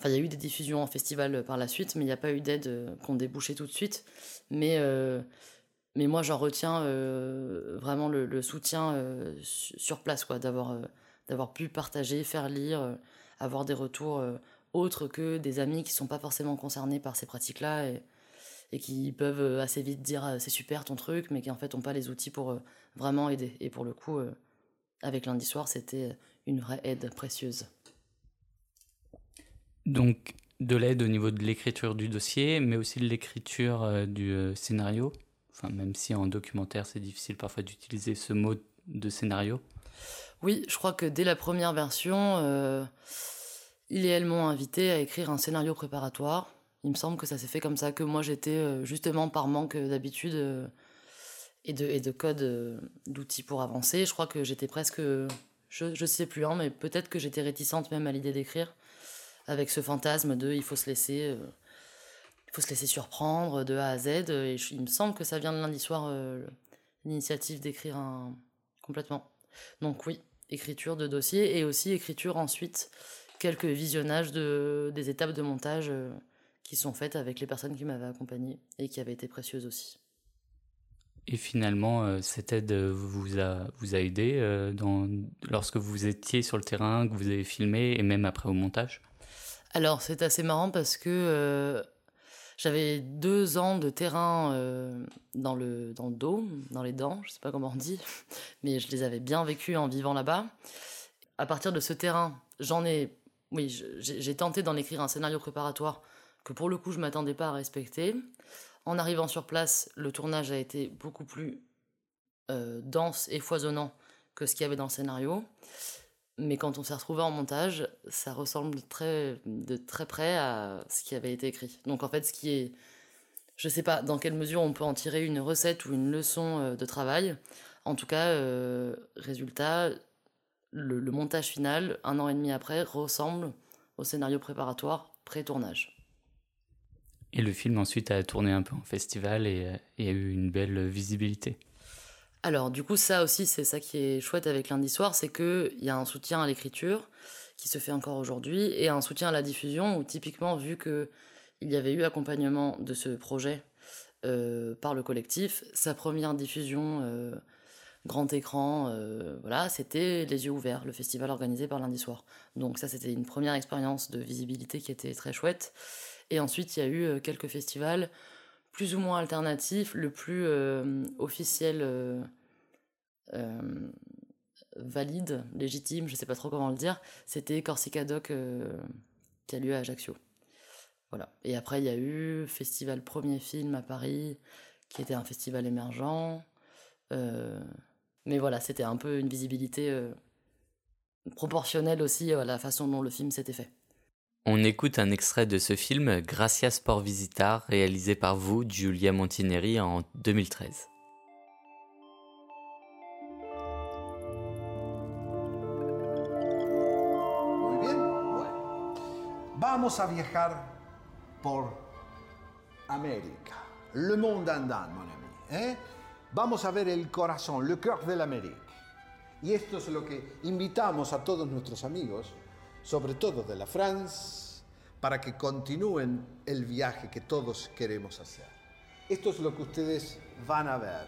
Euh, enfin, il y a eu des diffusions en festival par la suite, mais il n'y a pas eu d'aide qu'on débouchait tout de suite. Mais, mais moi, j'en retiens vraiment le, soutien sur place, quoi, d'avoir d'avoir pu partager, faire lire, avoir des retours autres que des amis qui sont pas forcément concernés par ces pratiques-là et, et qui peuvent euh, assez vite dire euh, c'est super ton truc, mais qui en fait n'ont pas les outils pour euh, vraiment aider. Et pour le coup, avec lundi soir, c'était une vraie aide précieuse. Donc de l'aide au niveau de l'écriture du dossier, mais aussi de l'écriture du scénario. Enfin, même si en documentaire c'est difficile parfois d'utiliser ce mot de scénario. Oui, je crois que dès la première version, ils et elles m'ont invité à écrire un scénario préparatoire. Il me semble que ça s'est fait comme ça, que moi j'étais euh, justement par manque d'habitude euh, et de, et de code euh, d'outils pour avancer. Je crois que j'étais presque, je ne sais plus, hein, mais peut-être que j'étais réticente même à l'idée d'écrire, avec ce fantasme de il faut se laisser, il faut se laisser surprendre de A à Z. Et il me semble que ça vient de lundi soir, l'initiative d'écrire un complètement. Donc oui, écriture de dossier et aussi écriture ensuite quelques visionnages de, des étapes de montage euh, qui sont faites avec les personnes qui m'avaient accompagné et qui avaient été précieuses aussi. Et finalement, euh, cette aide vous a, vous a aidé euh, dans, lorsque vous étiez sur le terrain, que vous avez filmé et même après au montage? Alors, c'est assez marrant parce que j'avais deux ans de terrain dans, le, dans le dos, dans les dents, je sais pas comment on dit, mais je les avais bien vécus en vivant là-bas. À partir de ce terrain, j'en ai oui, j'ai tenté d'en écrire un scénario préparatoire que pour le coup je m'attendais pas à respecter. En arrivant sur place, le tournage a été beaucoup plus euh, dense et foisonnant que ce qu'il y avait dans le scénario. Mais quand on s'est retrouvé en montage, ça ressemble très, de très près à ce qui avait été écrit. Donc en fait, ce qui est. Je sais pas dans quelle mesure on peut en tirer une recette ou une leçon euh, de travail. En tout cas, euh, résultat, le, montage final, un an et demi après, ressemble au scénario préparatoire pré-tournage. Et le film ensuite a tourné un peu en festival et, et a eu une belle visibilité. Alors du coup ça aussi c'est ça qui est chouette avec lundi soir, c'est qu'il y a un soutien à l'écriture qui se fait encore aujourd'hui et un soutien à la diffusion où typiquement vu que il y avait eu accompagnement de ce projet euh, par le collectif, sa première diffusion euh, grand écran, euh, voilà, c'était Les Yeux Ouverts, le festival organisé par lundi soir. Donc ça c'était une première expérience de visibilité qui était très chouette. Et ensuite il y a eu quelques festivals plus ou moins alternatif, le plus euh, officiel, euh, euh, valide, légitime, je sais pas trop comment le dire, c'était Corsica Doc qui a lieu à Ajaccio. Voilà. Et après, il y a eu Festival Premier Film à Paris, qui était un festival émergent. mais voilà, c'était un peu une visibilité proportionnelle aussi à la façon dont le film s'était fait. On écoute un extrait de ce film Gracias por visitar, réalisé par vous, Giulia Montineri, en 2013. Muy bien, bueno. Vamos a viajar por América, le monde andant, mon ami. ¿eh? Vamos a ver el corazón, le cœur de l'Amérique. Y esto es lo que invitamos a todos nuestros amigos sobre todo de la France, para que continúen el viaje que todos queremos hacer. Esto es lo que ustedes van a ver.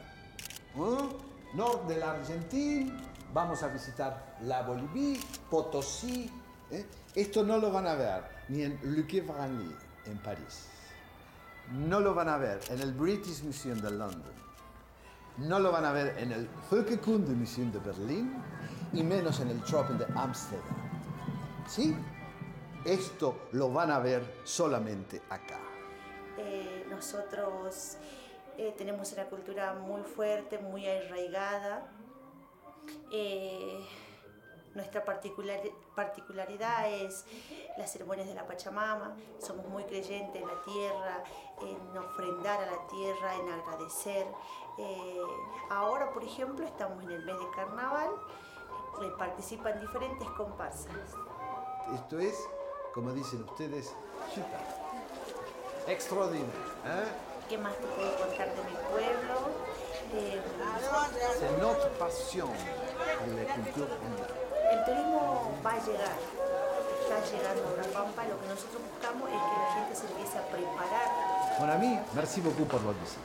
¿Eh? Norte de la Argentina, vamos a visitar la Bolivia, Potosí. ¿eh? Esto no lo van a ver ni en Le Quai Branly, en París. No lo van a ver en el British Museum de London. No lo van a ver en el Völkerkunde Museum de Berlín y menos en el Tropen de Ámsterdam. ¿Sí? Esto lo van a ver solamente acá. Eh, nosotros eh, tenemos una cultura muy fuerte, muy arraigada. Eh, nuestra particular, particularidad es las ceremonias de la Pachamama. Somos muy creyentes en la tierra, en ofrendar a la tierra, en agradecer. ahora, por ejemplo, estamos en el mes de carnaval. participan diferentes comparsas. Esto es, como dicen ustedes, super. Extraordinario. ¿eh? ¿Qué más te puedo contar de mi pueblo? Eh, C'est notre passion de la culture El turismo va a llegar, está llegando a la Pampa. Lo que nosotros buscamos es que la gente se empiece a preparar. Mon ami, merci beaucoup pour votre visite.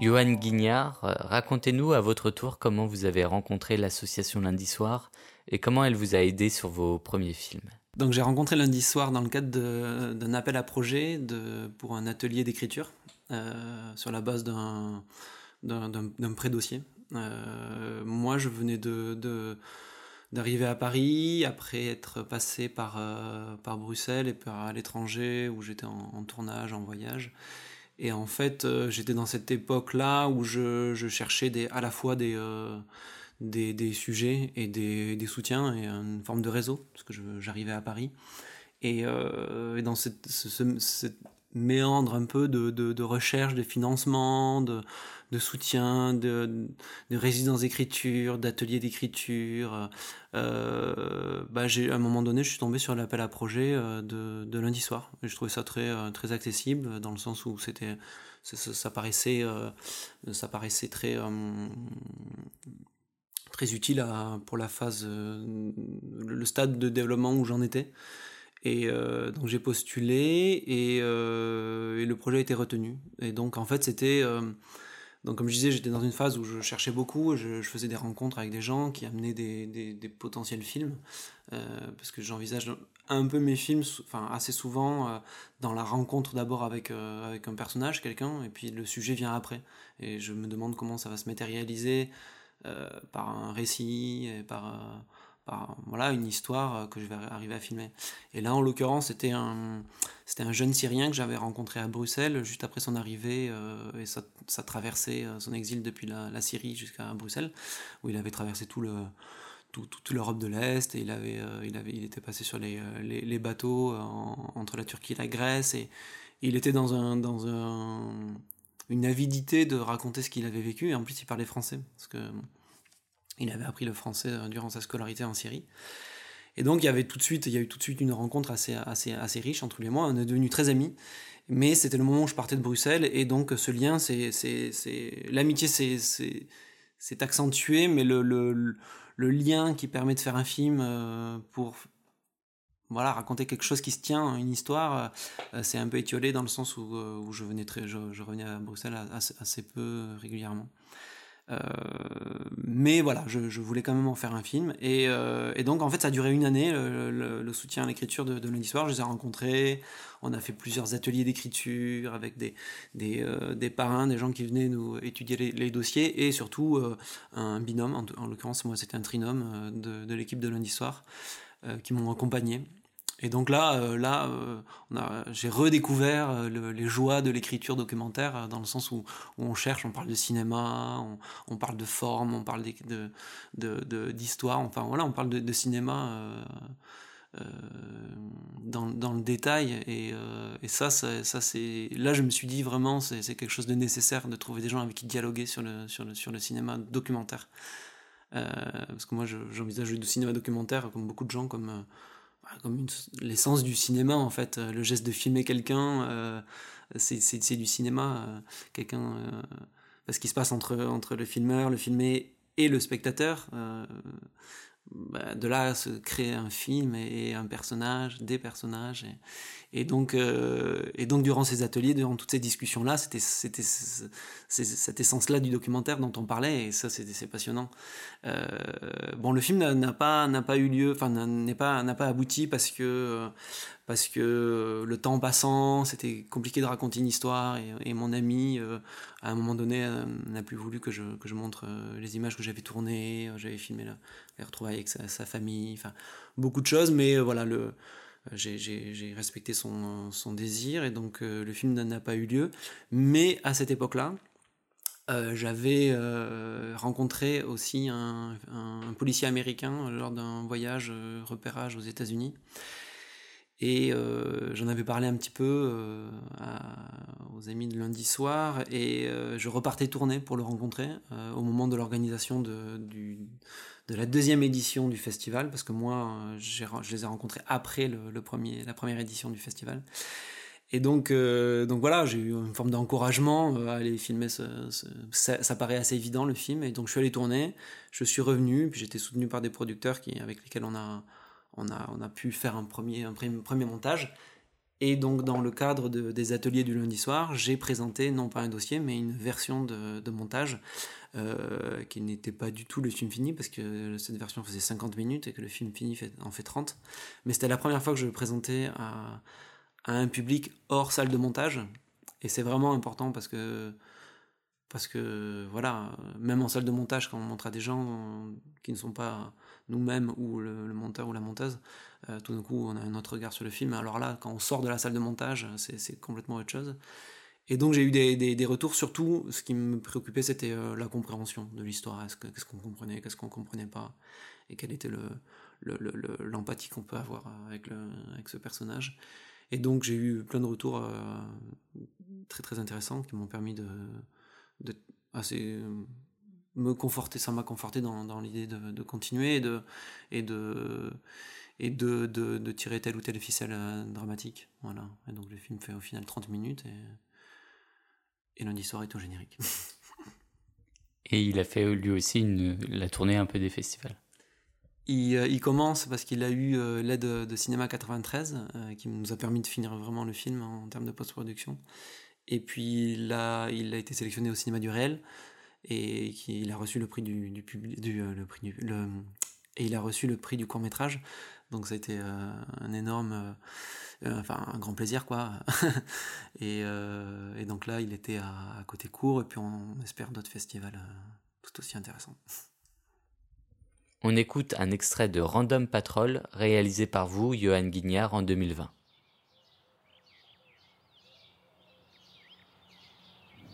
Johan Guignard, euh, racontez-nous à votre tour comment vous avez rencontré l'association Lundi Soir et comment elle vous a aidé sur vos premiers films. Donc j'ai rencontré Lundi Soir dans le cadre d'un appel à projet pour un atelier d'écriture euh, sur la base d'un pré-dossier. Euh, moi je venais d'arriver à Paris après être passé par, par Bruxelles et par l'étranger où j'étais en, tournage, en voyage. Et en fait, euh, j'étais dans cette époque-là où je, cherchais à la fois des, euh, des, sujets et des, soutiens et une forme de réseau, parce que j'arrivais à Paris. Et, euh, dans cette, ce, méandre un peu de recherche, de financement, de, de soutien, de, de résidence d'écriture, d'ateliers d'écriture. Euh, bah à un moment donné, je suis tombé sur l'appel à projet euh, de, lundi soir. Je trouvais ça très, euh, accessible dans le sens où ça, paraissait, ça paraissait très, très utile pour la phase, le stade de développement où j'en étais. Et donc j'ai postulé et, le projet a été retenu. Et donc en fait c'était... donc comme je disais, j'étais dans une phase où je cherchais beaucoup, je, je, faisais des rencontres avec des gens qui amenaient des, des, potentiels films, parce que j'envisage un peu mes films, enfin assez souvent dans la rencontre d'abord avec, avec un personnage, quelqu'un, et puis le sujet vient après. Et je me demande comment ça va se matérialiser par un récit, et par voilà, une histoire que je vais arriver à filmer. Et là, en l'occurrence, c'était un, c'était un jeune Syrien que j'avais rencontré à Bruxelles juste après son arrivée et ça, ça, traversait son exil depuis la, Syrie jusqu'à Bruxelles, où il avait traversé tout le toute l'Europe de l'Est et il avait, il avait, il était passé sur les, les, bateaux entre la Turquie et la Grèce et, il était dans un, dans un, une avidité de raconter ce qu'il avait vécu et en plus il parlait français il avait appris le français durant sa scolarité en Syrie. Et donc il y avait tout de suite, il y a eu tout de suite une rencontre assez, assez, assez riche entre lui et moi. On est devenus très amis. Mais c'était le moment où je partais de Bruxelles et donc ce lien, c'est, c'est, c'est l'amitié, c'est, c'est, accentué, mais le, le, le, lien qui permet de faire un film euh, pour voilà, raconter quelque chose qui se tient, une histoire, euh, c'est un peu étiolé dans le sens où, euh, où je, venais très, je, revenais à Bruxelles assez, peu régulièrement. Euh, mais voilà, je, voulais quand même en faire un film. Et, et, donc, en fait, ça a duré une année, le, soutien à l'écriture de, lundi soir. Je les ai rencontrés. On a fait plusieurs ateliers d'écriture avec des, des, des, parrains, des gens qui venaient nous étudier les, dossiers et surtout un binôme. En, en l'occurrence, moi, c'était un trinôme de l'équipe de lundi soir. qui m'ont accompagné et donc là, euh, là euh, j'ai redécouvert euh, les joies de l'écriture documentaire dans le sens où, on cherche, on parle de cinéma, on, parle de forme, on parle d'histoire, enfin voilà, on parle de, cinéma dans, le détail. Et, ça, ça, ça c'est là, je me suis dit vraiment, c'est quelque chose de nécessaire de trouver des gens avec qui dialoguer sur le, sur le, sur le cinéma documentaire. parce que moi, j'envisage le cinéma documentaire comme beaucoup de gens, comme comme l'essence du cinéma en fait. Le geste de filmer quelqu'un, euh, c'est du cinéma. Euh, quelqu'un, euh, parce qu'il se passe entre, entre le filmeur, le filmé et le spectateur. Bah, de là se crée un film et, un personnage, des personnages. Donc, euh, et donc, durant ces ateliers, durant toutes ces discussions-là, c'était cette essence-là du documentaire dont on parlait, et ça, c'est passionnant. Euh, bon, le film n'a pas, pas eu lieu, enfin, n'a pas, pas abouti parce que parce que le temps passant, c'était compliqué de raconter une histoire et, mon ami, euh, à un moment donné, n'a plus voulu que je, que je montre les images que j'avais tournées, j'avais filmé les retrouvailles avec sa, famille, enfin beaucoup de choses, mais voilà, le, j'ai respecté son, désir et donc le film n'a pas eu lieu. Mais à cette époque-là, j'avais rencontré aussi un, policier américain lors d'un voyage repérage aux États-Unis et euh, j'en avais parlé un petit peu euh, aux amis de lundi soir, et euh, je repartais tourner pour le rencontrer au moment de l'organisation de, de la deuxième édition du festival, parce que moi, je les ai rencontrés après le, premier, la première édition du festival. Et donc, donc voilà, j'ai eu une forme d'encouragement à aller filmer. Ce, ça, ça, paraît assez évident le film, et donc je suis allé tourner. Je suis revenu, puis j'étais soutenu par des producteurs qui, avec lesquels on a on a, on a pu faire un premier, un premier montage. Et donc, dans le cadre des ateliers du lundi soir, j'ai présenté non pas un dossier, mais une version de, montage euh, qui n'était pas du tout le film fini, parce que cette version faisait 50 minutes et que le film fini en fait 30. Mais c'était la première fois que je le présentais à, à un public hors salle de montage. Et c'est vraiment important parce que parce que voilà, même en salle de montage, quand on montre à des gens qui ne sont pas nous-mêmes ou le, monteur ou la monteuse, euh, tout d'un coup on a un autre regard sur le film. Alors là, quand on sort de la salle de montage, c'est complètement autre chose. Et donc j'ai eu des, des, retours, surtout ce qui me préoccupait c'était euh, la compréhension de l'histoire. Qu'est-ce qu'on comprenait, qu'est-ce qu'on comprenait pas, et quelle était l'empathie le, qu'on peut avoir avec, avec ce personnage. Et donc j'ai eu plein de retours euh, très très intéressants qui m'ont permis de, de assez me conforter, ça m'a conforté dans, dans l'idée de, de, continuer et de et de et de, de, de, tirer telle ou telle ficelle euh, dramatique. Voilà. Et donc le film fait au final 30 minutes et, et lundi soir est au générique. et il a fait lui aussi une, la tournée un peu des festivals. Il, euh, il commence parce qu'il a eu euh, l'aide de Cinéma 93 qui nous a permis de finir vraiment le film en termes de post-production. Et puis là, il a été sélectionné au cinéma du réel et il a reçu le prix du, euh, le prix et il a reçu le prix du court métrage. Donc ça a été euh, un énorme, euh, enfin un grand plaisir quoi. et, et, donc là, il était à, à, côté court et puis on espère d'autres festivals tout aussi intéressants. On écoute un extrait de Random Patrol réalisé par vous, Johan Guignard, en 2020.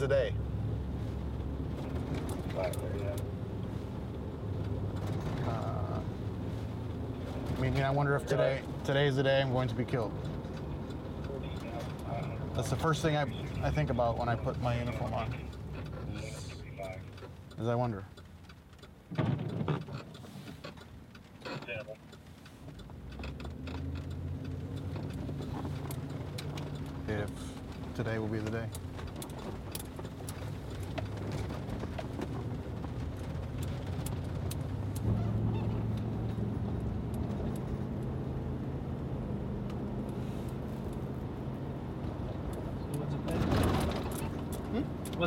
wonder if today's the day. Uh, I mean, I wonder if today today's the day I'm going to be killed. That's the first thing I, I think about when I put my uniform on. Is I wonder. If today will be the day.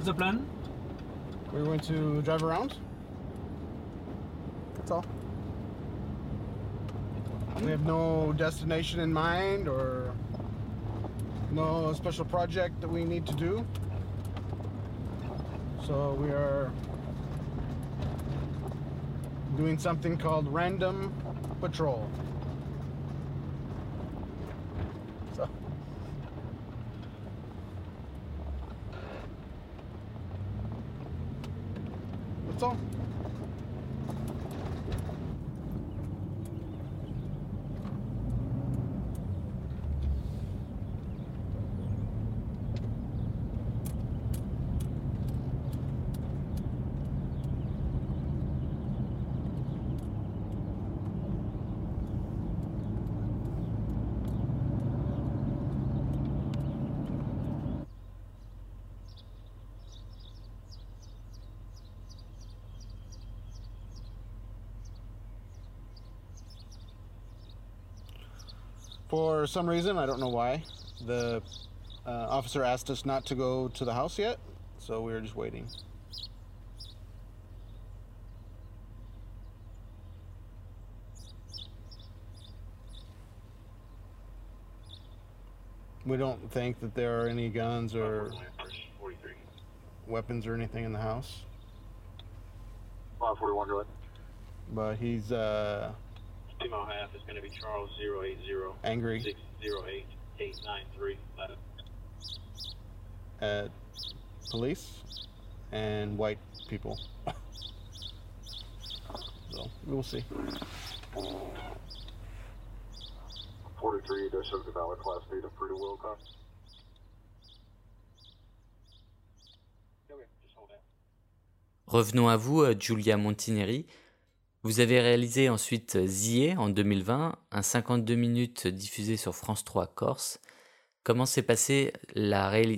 What's the plan? We're going to drive around. That's all. We have no destination in mind or no special project that we need to do. So we are doing something called random patrol. So that's all. For some reason, I don't know why, the uh, officer asked us not to go to the house yet, so we were just waiting. We don't think that there are any guns or weapons or anything in the house. 541, go ahead. But he's uh, Two half is going to be Charles 080 Angry. 608 893. at uh, police and white people. so we'll see. 43 does show the valid class data for the Wilcox. Revenons à vous, euh, Giulia Montineri. Vous avez réalisé ensuite Zie en 2020, un 52 minutes diffusé sur France 3 Corse. Comment s'est passée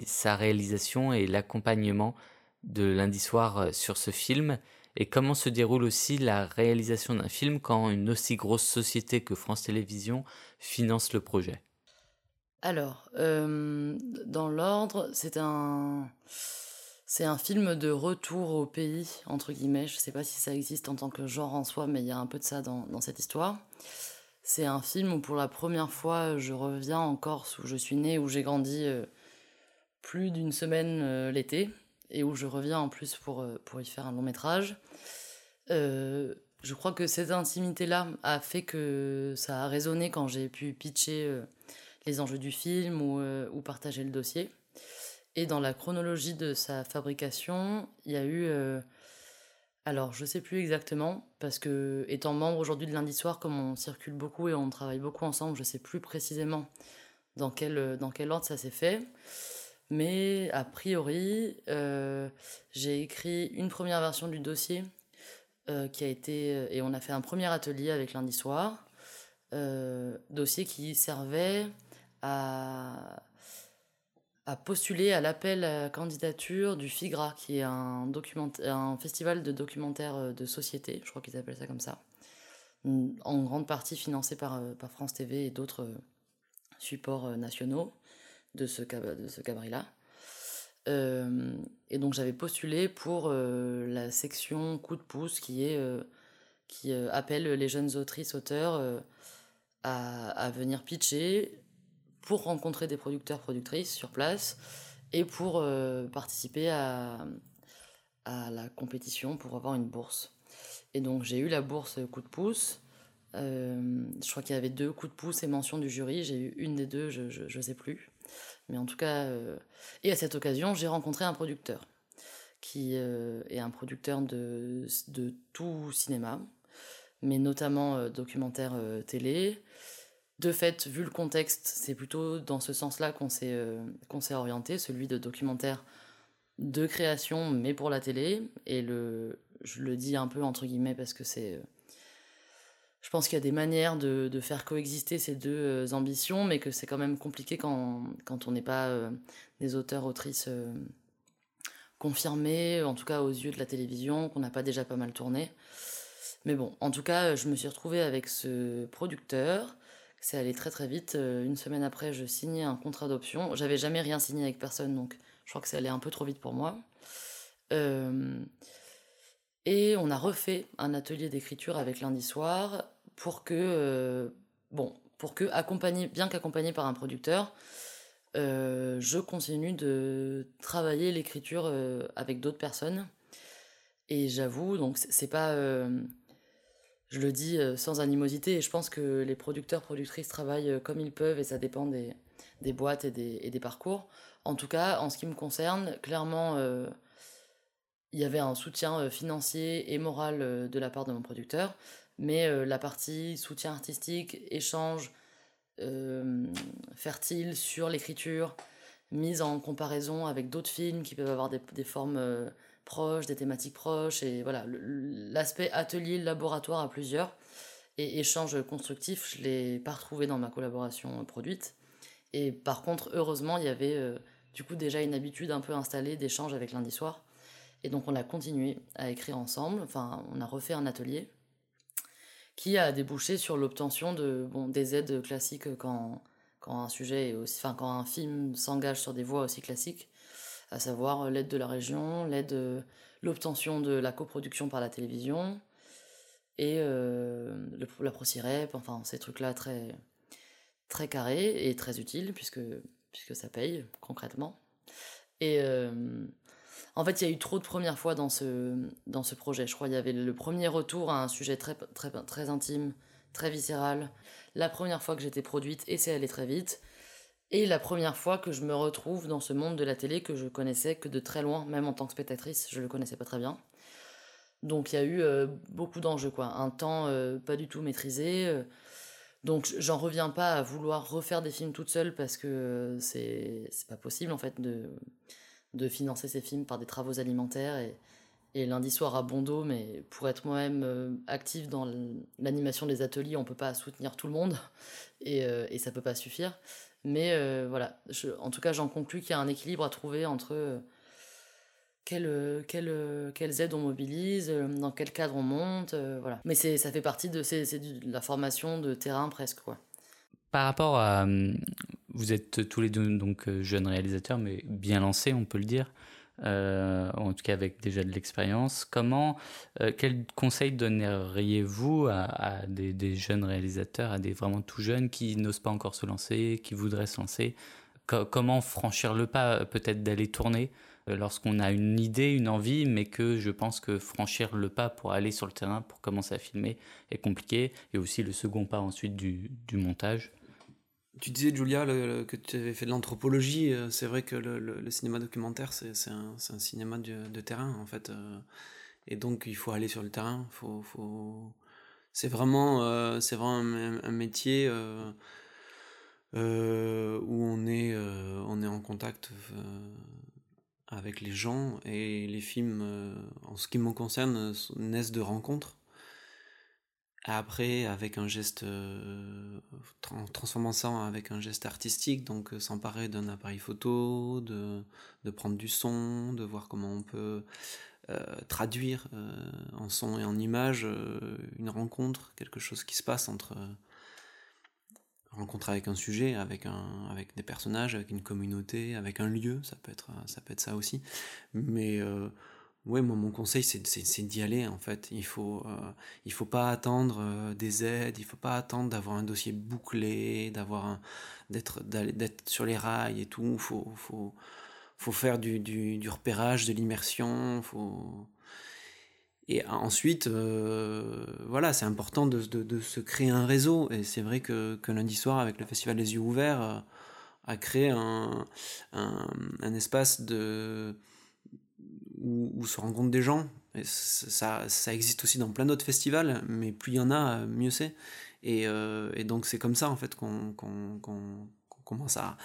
sa réalisation et l'accompagnement de lundi soir euh, sur ce film? Et comment se déroule aussi la réalisation d'un film quand une aussi grosse société que France Télévisions finance le projet? Alors, euh, dans l'ordre, c'est un, c'est un film de retour au pays, entre guillemets. Je sais pas si ça existe en tant que genre en soi, mais il y a un peu de ça dans, cette histoire. C'est un film où pour la première fois, je reviens en Corse, où je suis née, où j'ai grandi euh, plus d'une semaine euh, l'été, et où je reviens en plus pour, euh, pour y faire un long métrage. Je crois que cette intimité-là a fait que ça a résonné quand j'ai pu pitcher les enjeux du film ou partager le dossier. Et dans la chronologie de sa fabrication, il y a eu. euh, alors, je sais plus exactement, parce que, étant membre aujourd'hui de lundi soir, comme on circule beaucoup et on travaille beaucoup ensemble, je sais plus précisément dans quel, dans quel ordre ça s'est fait. Mais a priori, euh, j'ai écrit une première version du dossier euh, qui a été. Et on a fait un premier atelier avec lundi soir. euh, dossier qui servait à, a postulé à l'appel à candidature du FIGRA, qui est un, un festival de documentaires de société, je crois qu'ils appellent ça comme ça, en grande partie financé par, par France TV et d'autres supports nationaux de ce, de ce cabri-là. et donc j'avais postulé pour la section coup de pouce qui est qui appelle les jeunes autrices auteurs à, à, venir pitcher pour rencontrer des producteurs productrices sur place et pour participer à, la compétition pour avoir une bourse. Et donc j'ai eu la bourse coup de pouce. je crois qu'il y avait deux coups de pouce et mention du jury. J'ai eu une des deux, je ne sais plus. Mais en tout cas, euh, et à cette occasion, j'ai rencontré un producteur qui euh, est un producteur de, de, tout cinéma, mais notamment euh, documentaire télé. De fait, vu le contexte, c'est plutôt dans ce sens-là qu'on s'est qu'on s'est orienté, celui de documentaire de création, mais pour la télé. Et le, je le dis un peu entre guillemets parce que c'est je pense qu'il y a des manières de, de, faire coexister ces deux euh, ambitions, mais que c'est quand même compliqué quand, quand on n'est pas euh, des auteurs, autrices euh, confirmés, en tout cas aux yeux de la télévision, qu'on n'a pas déjà pas mal tourné. Mais bon, en tout cas, je me suis retrouvée avec ce producteur. C'est allé très très vite. Une semaine après, je signais un contrat d'option. J'avais jamais rien signé avec personne, donc je crois que ça allait un peu trop vite pour moi. et on a refait un atelier d'écriture avec lundi soir pour que, euh, bon, pour que, accompagné, bien qu'accompagné par un producteur, euh, je continue de travailler l'écriture euh, avec d'autres personnes. Et j'avoue, donc c'est pas, je le dis sans animosité, et je pense que les producteurs, productrices travaillent comme ils peuvent, et ça dépend des, boîtes et des, parcours. En tout cas, en ce qui me concerne, clairement, il y avait un soutien financier et moral de la part de mon producteur mais euh, la partie soutien artistique, échange euh, fertile sur l'écriture, mise en comparaison avec d'autres films qui peuvent avoir des, formes euh, proches, des thématiques proches, et voilà, l'aspect atelier, laboratoire à plusieurs, et échange constructif, je l'ai pas retrouvé dans ma collaboration produite. Et par contre, heureusement, il y avait du coup déjà une habitude un peu installée d'échange avec lundi soir. Et donc on a continué à écrire ensemble, enfin on a refait un atelier qui a débouché sur l'obtention de bon, des aides classiques quand, quand un sujet est aussi, enfin, quand un film s'engage sur des voies aussi classiques, à savoir l'aide de la région, l'aide, l'obtention de la coproduction par la télévision et euh, la ProCirep, enfin ces trucs-là très très carrés et très utiles puisque puisque ça paye concrètement. Et euh, en fait, il y a eu trop de premières fois dans ce, dans ce projet. Je crois qu'il y avait le premier retour à un sujet très, très, très intime, très viscéral. La première fois que j'étais produite, et c'est allé très vite. Et la première fois que je me retrouve dans ce monde de la télé que je connaissais que de très loin, même en tant que spectatrice, je le connaissais pas très bien. Donc il y a eu euh, beaucoup d'enjeux, quoi. Un temps euh, pas du tout maîtrisé. Euh. donc j'en reviens pas à vouloir refaire des films toute seule parce que c'est pas possible en fait de de financer ces films par des travaux alimentaires et, et lundi soir à Bondo, mais pour être moi-même active dans l'animation des ateliers, on peut pas soutenir tout le monde et, et ça peut pas suffire. Mais euh, voilà, en tout cas, j'en conclus qu'il y a un équilibre à trouver entre quelles, quelles, quelles, aides on mobilise, dans quel cadre on monte, voilà. Mais ça fait partie de, c'est, de la formation de terrain presque, quoi. Par rapport à, vous êtes tous les deux donc euh, jeunes réalisateurs, mais bien lancés, on peut le dire. Euh, en tout cas avec déjà de l'expérience. Comment, euh, quel conseil donneriez-vous à, des, jeunes réalisateurs, à des vraiment tout jeunes qui n'osent pas encore se lancer, qui voudraient se lancer? Comment franchir le pas, peut-être d'aller tourner lorsqu'on a une idée, une envie, mais que je pense que franchir le pas pour aller sur le terrain, pour commencer à filmer, est compliqué, et aussi le second pas ensuite du montage. Tu disais, Julia, que tu avais fait de l'anthropologie. Euh, c'est vrai que le, cinéma documentaire, c'est un, cinéma de, terrain, en fait. Euh. Et donc, il faut aller sur le terrain. Faut. C'est vraiment, euh, vraiment un, métier où on est, on est en contact avec les gens. Et les films, en ce qui me concerne, naissent de rencontres. Après, avec un geste, euh, en transformant ça avec un geste artistique, donc euh, s'emparer d'un appareil photo, de, prendre du son, de voir comment on peut euh, traduire euh, en son et en image euh, une rencontre, quelque chose qui se passe entre rencontre avec un sujet, avec, un, avec des personnages, avec une communauté, avec un lieu, ça peut être ça, peut être ça aussi. Mais Ouais, moi, mon conseil, c'est d'y aller, en fait. Il faut, euh, faut pas attendre euh, des aides, il faut pas attendre d'avoir un dossier bouclé, d'avoir d'être, d'être sur les rails et tout. Faut, faut, faut faire du, du, repérage, de l'immersion, faut... Et ensuite, euh, voilà, c'est important de, de, se créer un réseau. Et c'est vrai que, que, lundi soir, avec le Festival des Yeux Ouverts, a créé un, un espace de où, se rencontrent des gens. Ça, ça existe aussi dans plein d'autres festivals, mais plus il y en a, mieux c'est. Et, euh, et, donc c'est comme ça en fait qu'on commence à,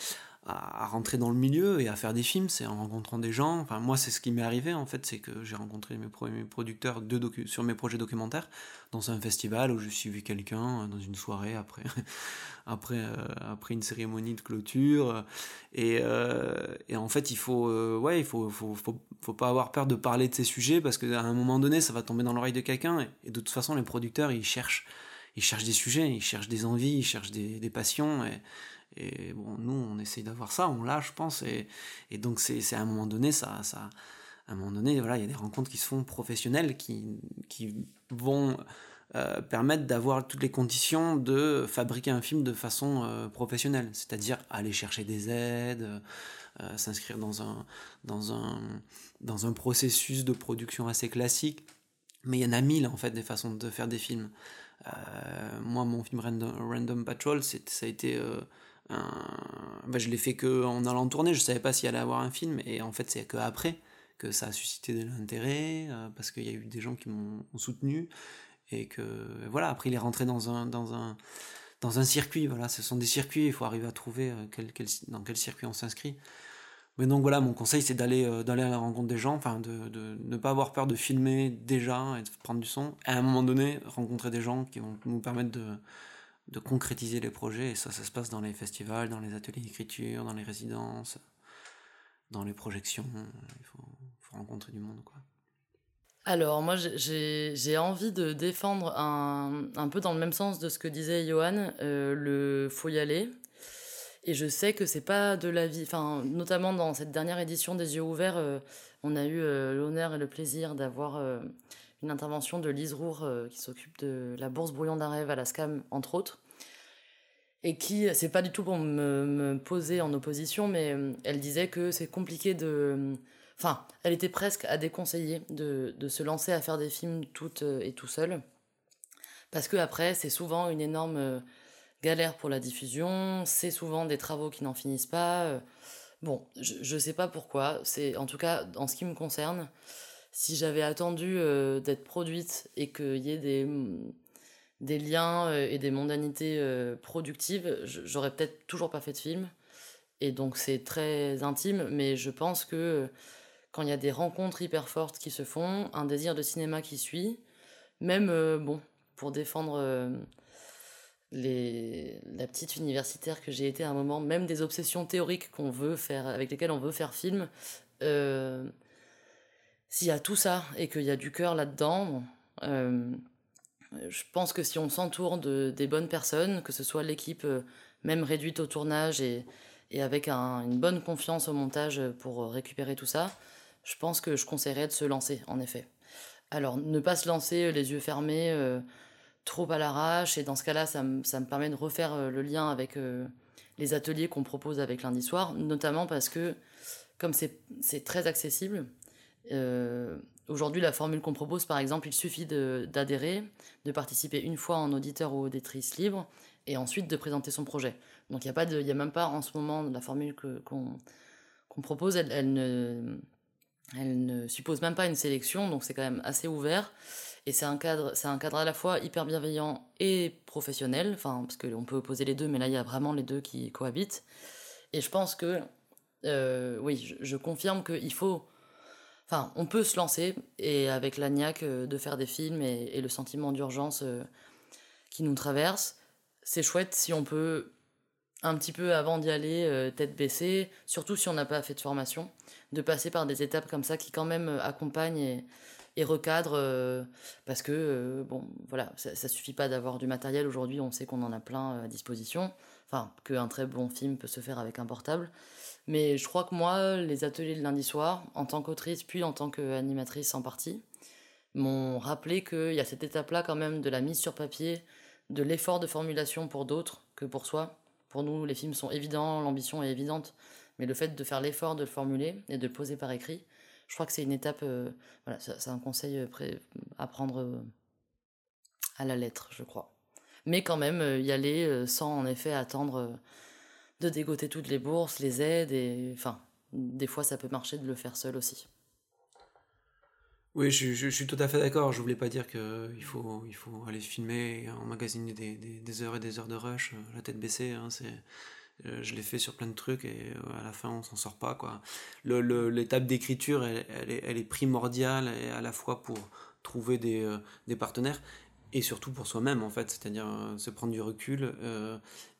à, rentrer dans le milieu et à faire des films, c'est en rencontrant des gens. Enfin, moi, c'est ce qui m'est arrivé en fait, c'est que j'ai rencontré mes premiers producteurs de sur mes projets documentaires dans un festival où je suivi quelqu'un dans une soirée après, après, euh, après une cérémonie de clôture. Et, euh, et en fait, il faut, euh, ouais, il faut, faut, faut, faut, pas avoir peur de parler de ces sujets parce qu'à un moment donné, ça va tomber dans l'oreille de quelqu'un. Et, de toute façon, les producteurs, ils cherchent, ils cherchent des sujets, ils cherchent des envies, ils cherchent des, des passions. Et bon, nous, on essaye d'avoir ça, on l'a, je pense. Et, donc, c'est à un moment donné, ça, ça, à un moment donné, voilà, il y a des rencontres qui se font professionnelles, qui, qui vont euh, permettre d'avoir toutes les conditions de fabriquer un film de façon euh, professionnelle. C'est-à-dire aller chercher des aides, euh, s'inscrire dans un, dans, un, dans un processus de production assez classique. Mais il y en a mille, en fait, des façons de faire des films. moi, mon film Random, Random Patrol, ça a été bah, je l'ai fait que en allant tourner, je savais pas s'il allait avoir un film, et en fait c'est que après que ça a suscité de l'intérêt, euh, parce qu'il y a eu des gens qui m'ont soutenu, et que voilà, après il est rentré dans un, dans un, dans un circuit, voilà, ce sont des circuits, il faut arriver à trouver euh, quel, quel, dans quel circuit on s'inscrit. Mais donc voilà, mon conseil c'est d'aller d'aller à la rencontre des gens, enfin de, de, ne pas avoir peur de filmer déjà et de prendre du son, et à un moment donné rencontrer des gens qui vont nous permettre de de concrétiser les projets. Et ça, ça se passe dans les festivals, dans les ateliers d'écriture, dans les résidences, dans les projections. Il faut, rencontrer du monde. Quoi. Alors, moi, j'ai envie de défendre un, un, peu dans le même sens de ce que disait Johan, euh, le faut y aller. Et je sais que c'est pas de la vie. Enfin, notamment dans cette dernière édition des Yeux ouverts, euh, on a eu euh, l'honneur et le plaisir d'avoir une intervention de Lise Roure euh, qui s'occupe de la bourse brouillon d'un rêve à la SCAM, entre autres. Et qui, c'est pas du tout pour me, poser en opposition, mais euh, elle disait que c'est compliqué de. Enfin, elle était presque à déconseiller de, de se lancer à faire des films toute euh, et tout seul. Parce que après, c'est souvent une énorme galère pour la diffusion, c'est souvent des travaux qui n'en finissent pas. Bon, je, je sais pas pourquoi, c'est en tout cas en ce qui me concerne, si j'avais attendu euh, d'être produite et qu'il y ait des, des liens euh, et des mondanités euh, productives, j'aurais peut-être toujours pas fait de film. Et donc c'est très intime, mais je pense que quand il y a des rencontres hyper fortes qui se font, un désir de cinéma qui suit, même, bon, pour défendre les, la petite universitaire que j'ai été à un moment, même des obsessions théoriques qu'on veut faire, avec lesquelles on veut faire film, s'il y a tout ça et qu'il y a du cœur là-dedans, euh, je pense que si on s'entoure de, des bonnes personnes, que ce soit l'équipe euh, même réduite au tournage et, avec un, une bonne confiance au montage pour récupérer tout ça, je pense que je conseillerais de se lancer, en effet. Alors, ne pas se lancer les yeux fermés, euh, trop à l'arrache, et dans ce cas-là, ça, me permet de refaire euh, le lien avec euh, les ateliers qu'on propose avec lundi soir, notamment parce que, comme c'est très accessible, euh, Aujourd'hui, la formule qu'on propose, par exemple, il suffit d'adhérer, de, participer une fois en auditeur ou auditrice libre, et ensuite de présenter son projet. Donc il n'y a, a même pas en ce moment la formule qu'on propose, elle, ne, suppose même pas une sélection, donc c'est quand même assez ouvert. Et c'est un cadre, un cadre à la fois hyper bienveillant et professionnel, enfin parce qu'on peut opposer les deux, mais là il y a vraiment les deux qui cohabitent. Et je pense que, euh, oui, je confirme qu'il faut Enfin, on peut se lancer et avec l'agnac euh, de faire des films et, le sentiment d'urgence, euh, qui nous traversent. C'est chouette si on peut un petit peu avant d'y aller, euh, tête baissée, surtout si on n'a pas fait de formation, de passer par des étapes comme ça qui quand même accompagnent et, recadrent, parce que, bon, voilà, ça, ça suffit pas d'avoir du matériel. Aujourd'hui, on sait qu'on en a plein à disposition, enfin, qu'un très bon film peut se faire avec un portable, mais je crois que moi, les ateliers de lundi soir, en tant qu'autrice, puis en tant qu'animatrice en partie, m'ont rappelé qu'il y a cette étape-là quand même de la mise sur papier, de l'effort de formulation pour d'autres que pour soi, pour nous, les films sont évidents, l'ambition est évidente, mais le fait de faire l'effort de le formuler et de le poser par écrit, je crois que c'est une étape, euh, voilà, c'est un conseil euh, à prendre euh, à la lettre, je crois. Mais quand même, y aller sans en effet attendre de dégoter toutes les bourses, les aides, et enfin, des fois ça peut marcher de le faire seul aussi. Oui, je, suis tout à fait d'accord. Je voulais pas dire qu'il faut, il faut aller filmer emmagasiner des, des, heures et des heures de rush, euh, la tête baissée. Hein, euh, je l'ai fait sur plein de trucs et euh, à la fin on s'en sort pas. Quoi. L'étape d'écriture, elle, elle, est, elle, est, primordiale et à la fois pour trouver des, des partenaires et surtout pour soi-même en fait. C'est-à-dire se prendre du recul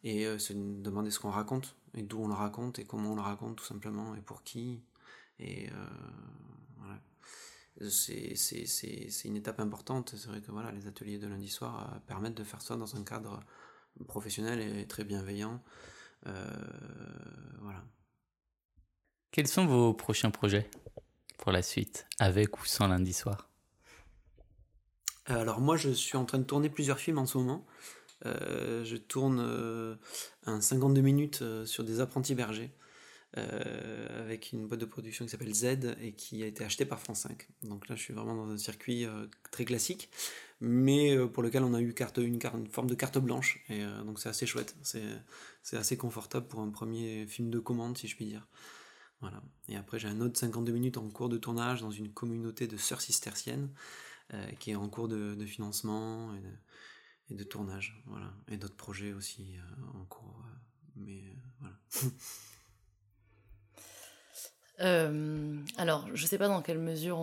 et se demander ce qu'on raconte et d'où on le raconte et comment on le raconte tout simplement et pour qui. Et voilà c'est une étape importante. C'est vrai que voilà, les ateliers de lundi soir euh, permettent de faire ça dans un cadre professionnel et très bienveillant. Euh, voilà. Quels sont vos prochains projets pour la suite, avec ou sans lundi soir? Alors moi, je suis en train de tourner plusieurs films en ce moment. Euh, je tourne un 52 minutes sur des apprentis bergers. Euh, avec une boîte de production qui s'appelle Z et qui a été achetée par France 5. Donc là, je suis vraiment dans un circuit euh, très classique, mais euh, pour lequel on a eu carte, une, carte, une forme de carte blanche, et donc c'est assez chouette. C'est assez confortable pour un premier film de commande, si je puis dire. Voilà. Et après, j'ai un autre 52 minutes en cours de tournage dans une communauté de sœurs cisterciennes qui est en cours de, financement et de, tournage. Voilà. Et d'autres projets aussi en cours. mais voilà. Euh, alors, je ne sais pas dans quelle mesure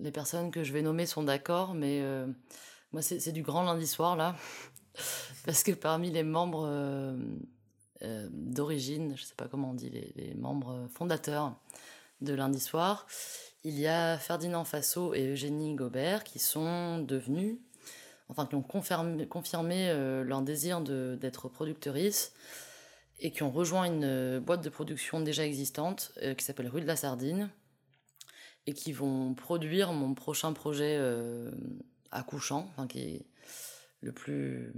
les personnes que je vais nommer sont d'accord, mais euh, moi, c'est du grand lundi soir, là. Parce que parmi les membres euh, d'origine, je ne sais pas comment on dit, les, membres fondateurs de lundi soir, il y a Ferdinand Fasso et Eugénie Gobert qui sont devenus, enfin, qui ont confirmé, confirmé leur désir d'être productrices et qui ont rejoint une euh, boîte de production déjà existante euh, qui s'appelle Rue de la Sardine et qui vont produire mon prochain projet euh, accouchant, enfin qui est le plus.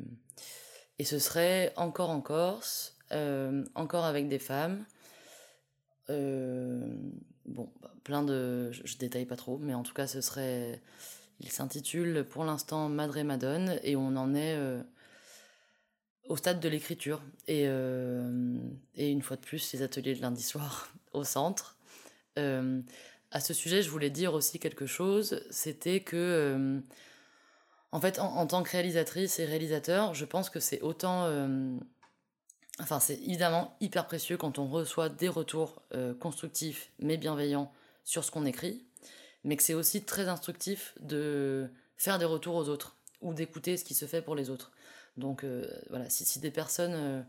Et ce serait encore en Corse, encore avec des femmes. Bon, bah, plein de. Je, détaille pas trop, mais en tout cas, ce serait. Il s'intitule pour l'instant Madre Madone et on en est au stade de l'écriture. Et, euh, et, une fois de plus, les ateliers de lundi soir au centre. Euh, à ce sujet, je voulais dire aussi quelque chose. C'était que, euh, en fait, en, tant que réalisatrice et réalisateur, je pense que c'est autant. Enfin, c'est évidemment hyper précieux quand on reçoit des retours constructifs mais bienveillants sur ce qu'on écrit, mais que c'est aussi très instructif de faire des retours aux autres ou d'écouter ce qui se fait pour les autres. Donc euh, voilà, si, des personnes euh,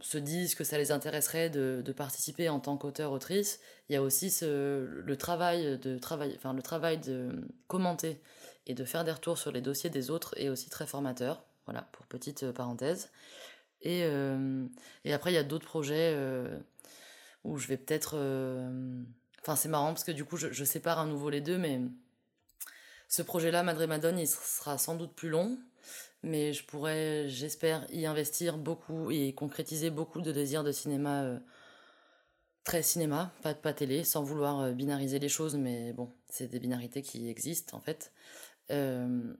se disent que ça les intéresserait de, participer en tant qu'auteur-autrice, il y a aussi le, travail de, travail, le travail de commenter et de faire des retours sur les dossiers des autres est aussi très formateur. Voilà, pour petite euh, parenthèse. Et, et après, il y a d'autres projets où je vais peut-être... Enfin, c'est marrant parce que du coup, je, sépare à nouveau les deux, mais ce projet-là, Madre Madone, il sera sans doute plus long mais je pourrais, j'espère, y investir beaucoup et concrétiser beaucoup de désirs de cinéma euh, très cinéma, pas, pas télé, sans vouloir euh, binariser les choses, mais bon, c'est des binarités qui existent en fait. Euh,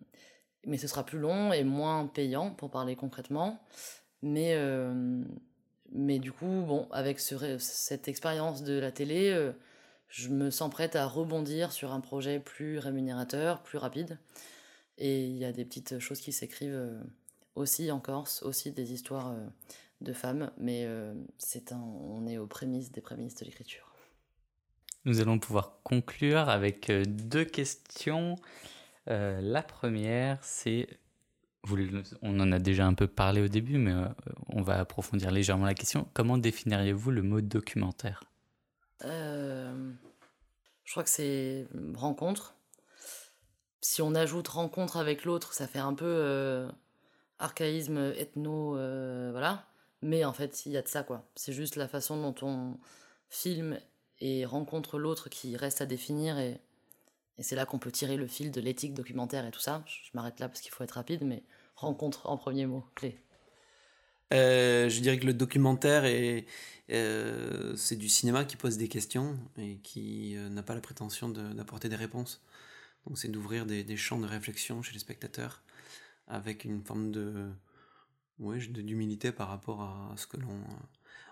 mais ce sera plus long et moins payant pour parler concrètement. Mais, mais du coup, bon, avec ce, cette expérience de la télé, je me sens prête à rebondir sur un projet plus rémunérateur, plus rapide. Et il y a des petites choses qui s'écrivent euh, aussi en Corse, aussi des histoires euh, de femmes, mais euh, c'est on est aux prémices des prémices de l'écriture. Nous allons pouvoir conclure avec deux questions. la première, c'est on en a déjà un peu parlé au début, mais euh, on va approfondir légèrement la question. Comment définiriez-vous le mot documentaire? Euh, Je crois que c'est rencontre. Si on ajoute rencontre avec l'autre, ça fait un peu euh, archaïsme ethno, voilà. Mais en fait, il y a de ça, quoi. C'est juste la façon dont on filme et rencontre l'autre qui reste à définir et c'est là qu'on peut tirer le fil de l'éthique documentaire et tout ça. Je m'arrête là parce qu'il faut être rapide, mais rencontre en premier mot, clé. Euh, je dirais que le documentaire est, euh, c'est du cinéma qui pose des questions et qui euh, n'a pas la prétention d'apporter des réponses. Donc c'est d'ouvrir des, champs de réflexion chez les spectateurs avec une forme de ouais, d'humilité par rapport à ce que l'on.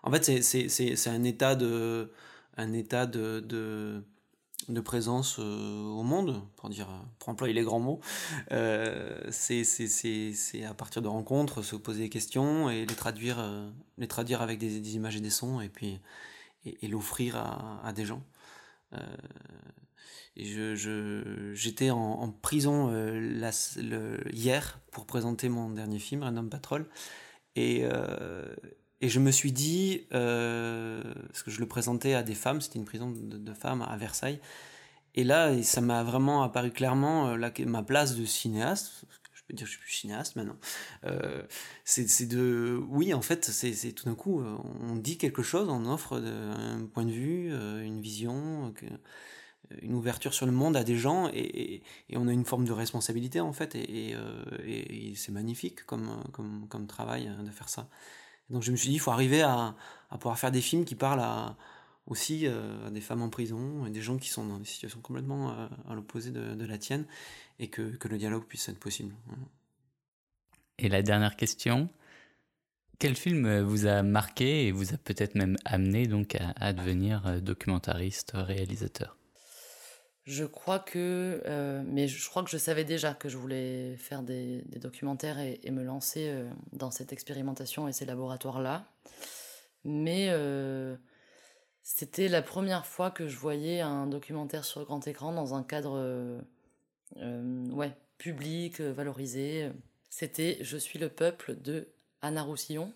En fait, c'est un état de un état de, de de présence euh, au monde, pour dire, pour employer les grands mots. Euh, c'est à partir de rencontres, se poser des questions et les traduire, euh, les traduire avec des, images et des sons et puis et, l'offrir à, des gens. je, j'étais en, prison la, hier pour présenter mon dernier film, Un homme patrol. Et, et je me suis dit, euh, parce que je le présentais à des femmes, c'était une prison de, femmes à Versailles, et là, ça m'a vraiment apparu clairement euh, ma place de cinéaste, je peux dire que je suis plus cinéaste maintenant, euh, c'est de, oui, en fait, c'est tout d'un coup, on dit quelque chose, on offre un point de vue, une vision, une ouverture sur le monde à des gens, et, on a une forme de responsabilité, en fait, et, c'est magnifique comme travail de faire ça. Donc je me suis dit, il faut arriver à, pouvoir faire des films qui parlent aussi euh, à des femmes en prison et des gens qui sont dans des situations complètement euh, à l'opposé de, la tienne et que, le dialogue puisse être possible. Et la dernière question, quel film vous a marqué et vous a peut-être même amené donc à devenir euh, documentariste, réalisateur? Je crois que, euh, mais je crois que je savais déjà que je voulais faire des, documentaires et, me lancer euh, dans cette expérimentation et ces laboratoires-là. Mais euh, c'était la première fois que je voyais un documentaire sur grand écran dans un cadre ouais, public, valorisé. C'était Je suis le peuple de Anna Roussillon.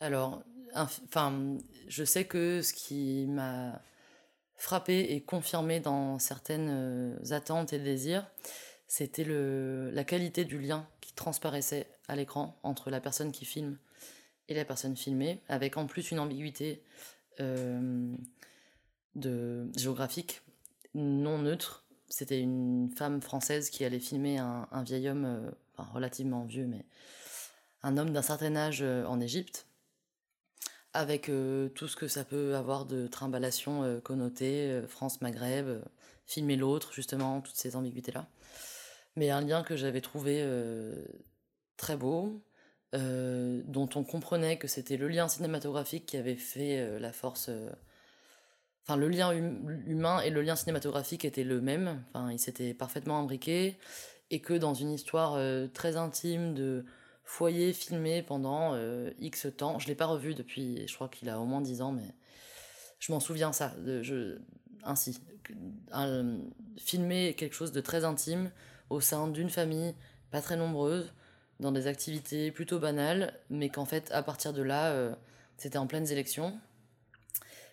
Alors, enfin, je sais que ce qui m'a frappé et confirmé dans certaines euh, attentes et désirs, c'était la qualité du lien qui transparaissait à l'écran entre la personne qui filme et la personne filmée, avec en plus une ambiguïté euh, géographique non neutre. C'était une femme française qui allait filmer un, vieil homme, euh, relativement vieux, mais un homme d'un certain âge en Égypte avec euh, tout ce que ça peut avoir de trimballation euh, connotée, euh, France-Maghreb, filmer l'autre, justement, toutes ces ambiguïtés-là. Mais un lien que j'avais trouvé très beau, dont on comprenait que c'était le lien cinématographique qui avait fait la force. Enfin, le lien hum, humain et le lien cinématographique étaient le même, enfin, ils s'étaient parfaitement imbriqués, et que dans une histoire très intime de foyer filmé pendant euh, X temps. Je l'ai pas revu depuis, je crois qu'il a au moins 10 ans, mais je m'en souviens ça. Je, ainsi, filmer quelque chose de très intime au sein d'une famille pas très nombreuse, dans des activités plutôt banales, mais qu'en fait, à partir de là, euh, c'était en pleines élections.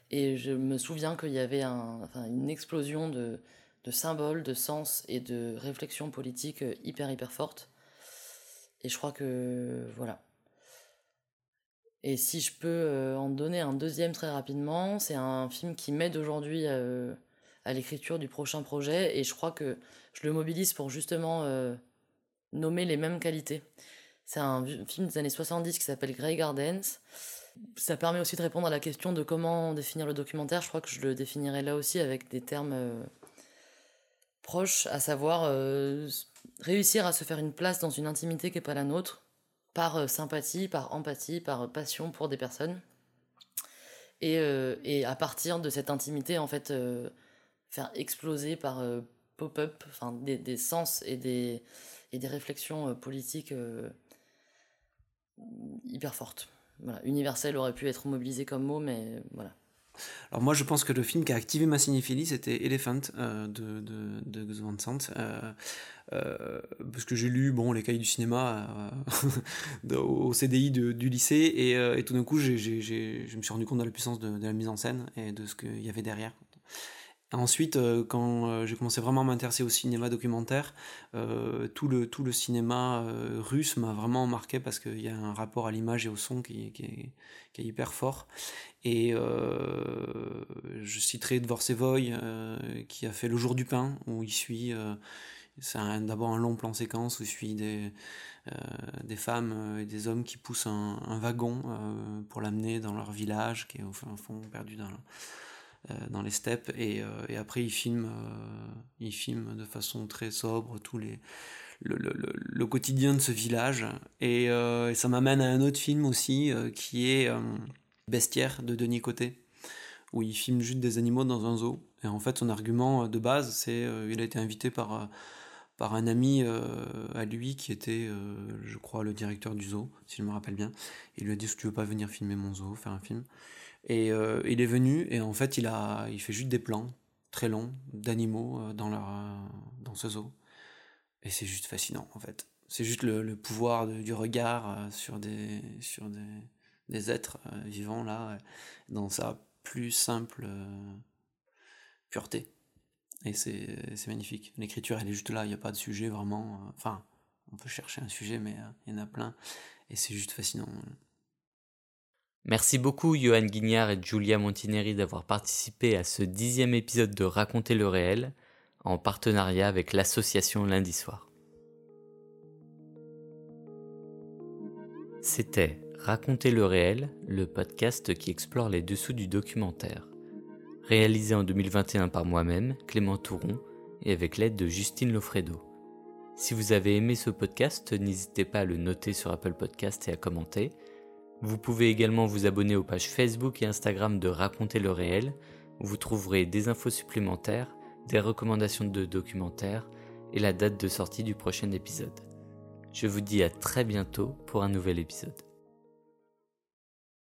Et je me souviens qu'il y avait une explosion de, de, symboles, de sens et de réflexions politiques euh, hyper, hyper fortes et je crois que voilà. Et si je peux euh, en donner un deuxième très rapidement, c'est un film qui m'aide aujourd'hui euh, à l'écriture du prochain projet et je crois que je le mobilise pour justement euh, nommer les mêmes qualités. C'est un film des années 70 qui s'appelle Grey Gardens. Ça permet aussi de répondre à la question de comment définir le documentaire. Je crois que je le définirai là aussi avec des termes proches, à savoir réussir à se faire une place dans une intimité qui n'est pas la nôtre, par euh, sympathie, par empathie, par passion pour des personnes. Et, euh, et à partir de cette intimité, en fait, euh, faire exploser par pop-up des, des, sens et des, et des réflexions politiques hyper fortes. Voilà. Universel aurait pu être mobilisé comme mot, mais voilà. Alors moi je pense que le film qui a activé ma cinéphilie c'était Elephant de, de, Gus Van Sant. euh, parce que j'ai lu bon, les cahiers du cinéma euh, au CDI du lycée, et, euh, et tout d'un coup, je me suis rendu compte de la puissance de, la mise en scène et de ce qu'il y avait derrière. Ensuite, euh, quand euh, j'ai commencé vraiment à m'intéresser au cinéma documentaire, euh, tout, le, tout le cinéma russe m'a vraiment marqué parce qu'il y a un rapport à l'image et au son qui, qui, est, qui est, hyper fort. Et je citerai Dvorsevoy qui a fait Le jour du pain, où il suit, c'est d'abord un long plan séquence où il suit des, des femmes et des hommes qui poussent un, wagon pour l'amener dans leur village, qui est au fond perdu dans euh, dans les steppes. Et, euh, après il filme, euh, il filme de façon très sobre tous les, le, le, le, quotidien de ce village. Et, ça m'amène à un autre film aussi qui est Bestiaire de Denis Côté où il filme juste des animaux dans un zoo. Et en fait son argument de base c'est il a été invité par par un ami à lui qui était, je crois, le directeur du zoo, si je me rappelle bien. Il lui a dit, si tu veux pas venir filmer mon zoo, faire un film? Et euh, il est venu et en fait il a il fait juste des plans très longs d'animaux euh, dans euh, dans ce zoo. Et c'est juste fascinant en fait. C'est juste le, pouvoir du regard sur des sur des, des êtres vivants là dans sa plus simple pureté et c'est magnifique l'écriture elle est juste là il n'y a pas de sujet vraiment enfin on peut chercher un sujet mais il y en a plein et c'est juste fascinant Merci beaucoup Johan Guignard et Julia Montineri d'avoir participé à ce dixième épisode de Raconter le réel en partenariat avec l'association Lundi Soir. C'était Raconter le réel, le podcast qui explore les dessous du documentaire. Réalisé en 2021 par moi-même, Clément Touron, et avec l'aide de Justine Lofredo. Si vous avez aimé ce podcast, n'hésitez pas à le noter sur Apple Podcast et à commenter. Vous pouvez également vous abonner aux pages Facebook et Instagram de Raconter le réel, où vous trouverez des infos supplémentaires, des recommandations de documentaires et la date de sortie du prochain épisode. Je vous dis à très bientôt pour un nouvel épisode.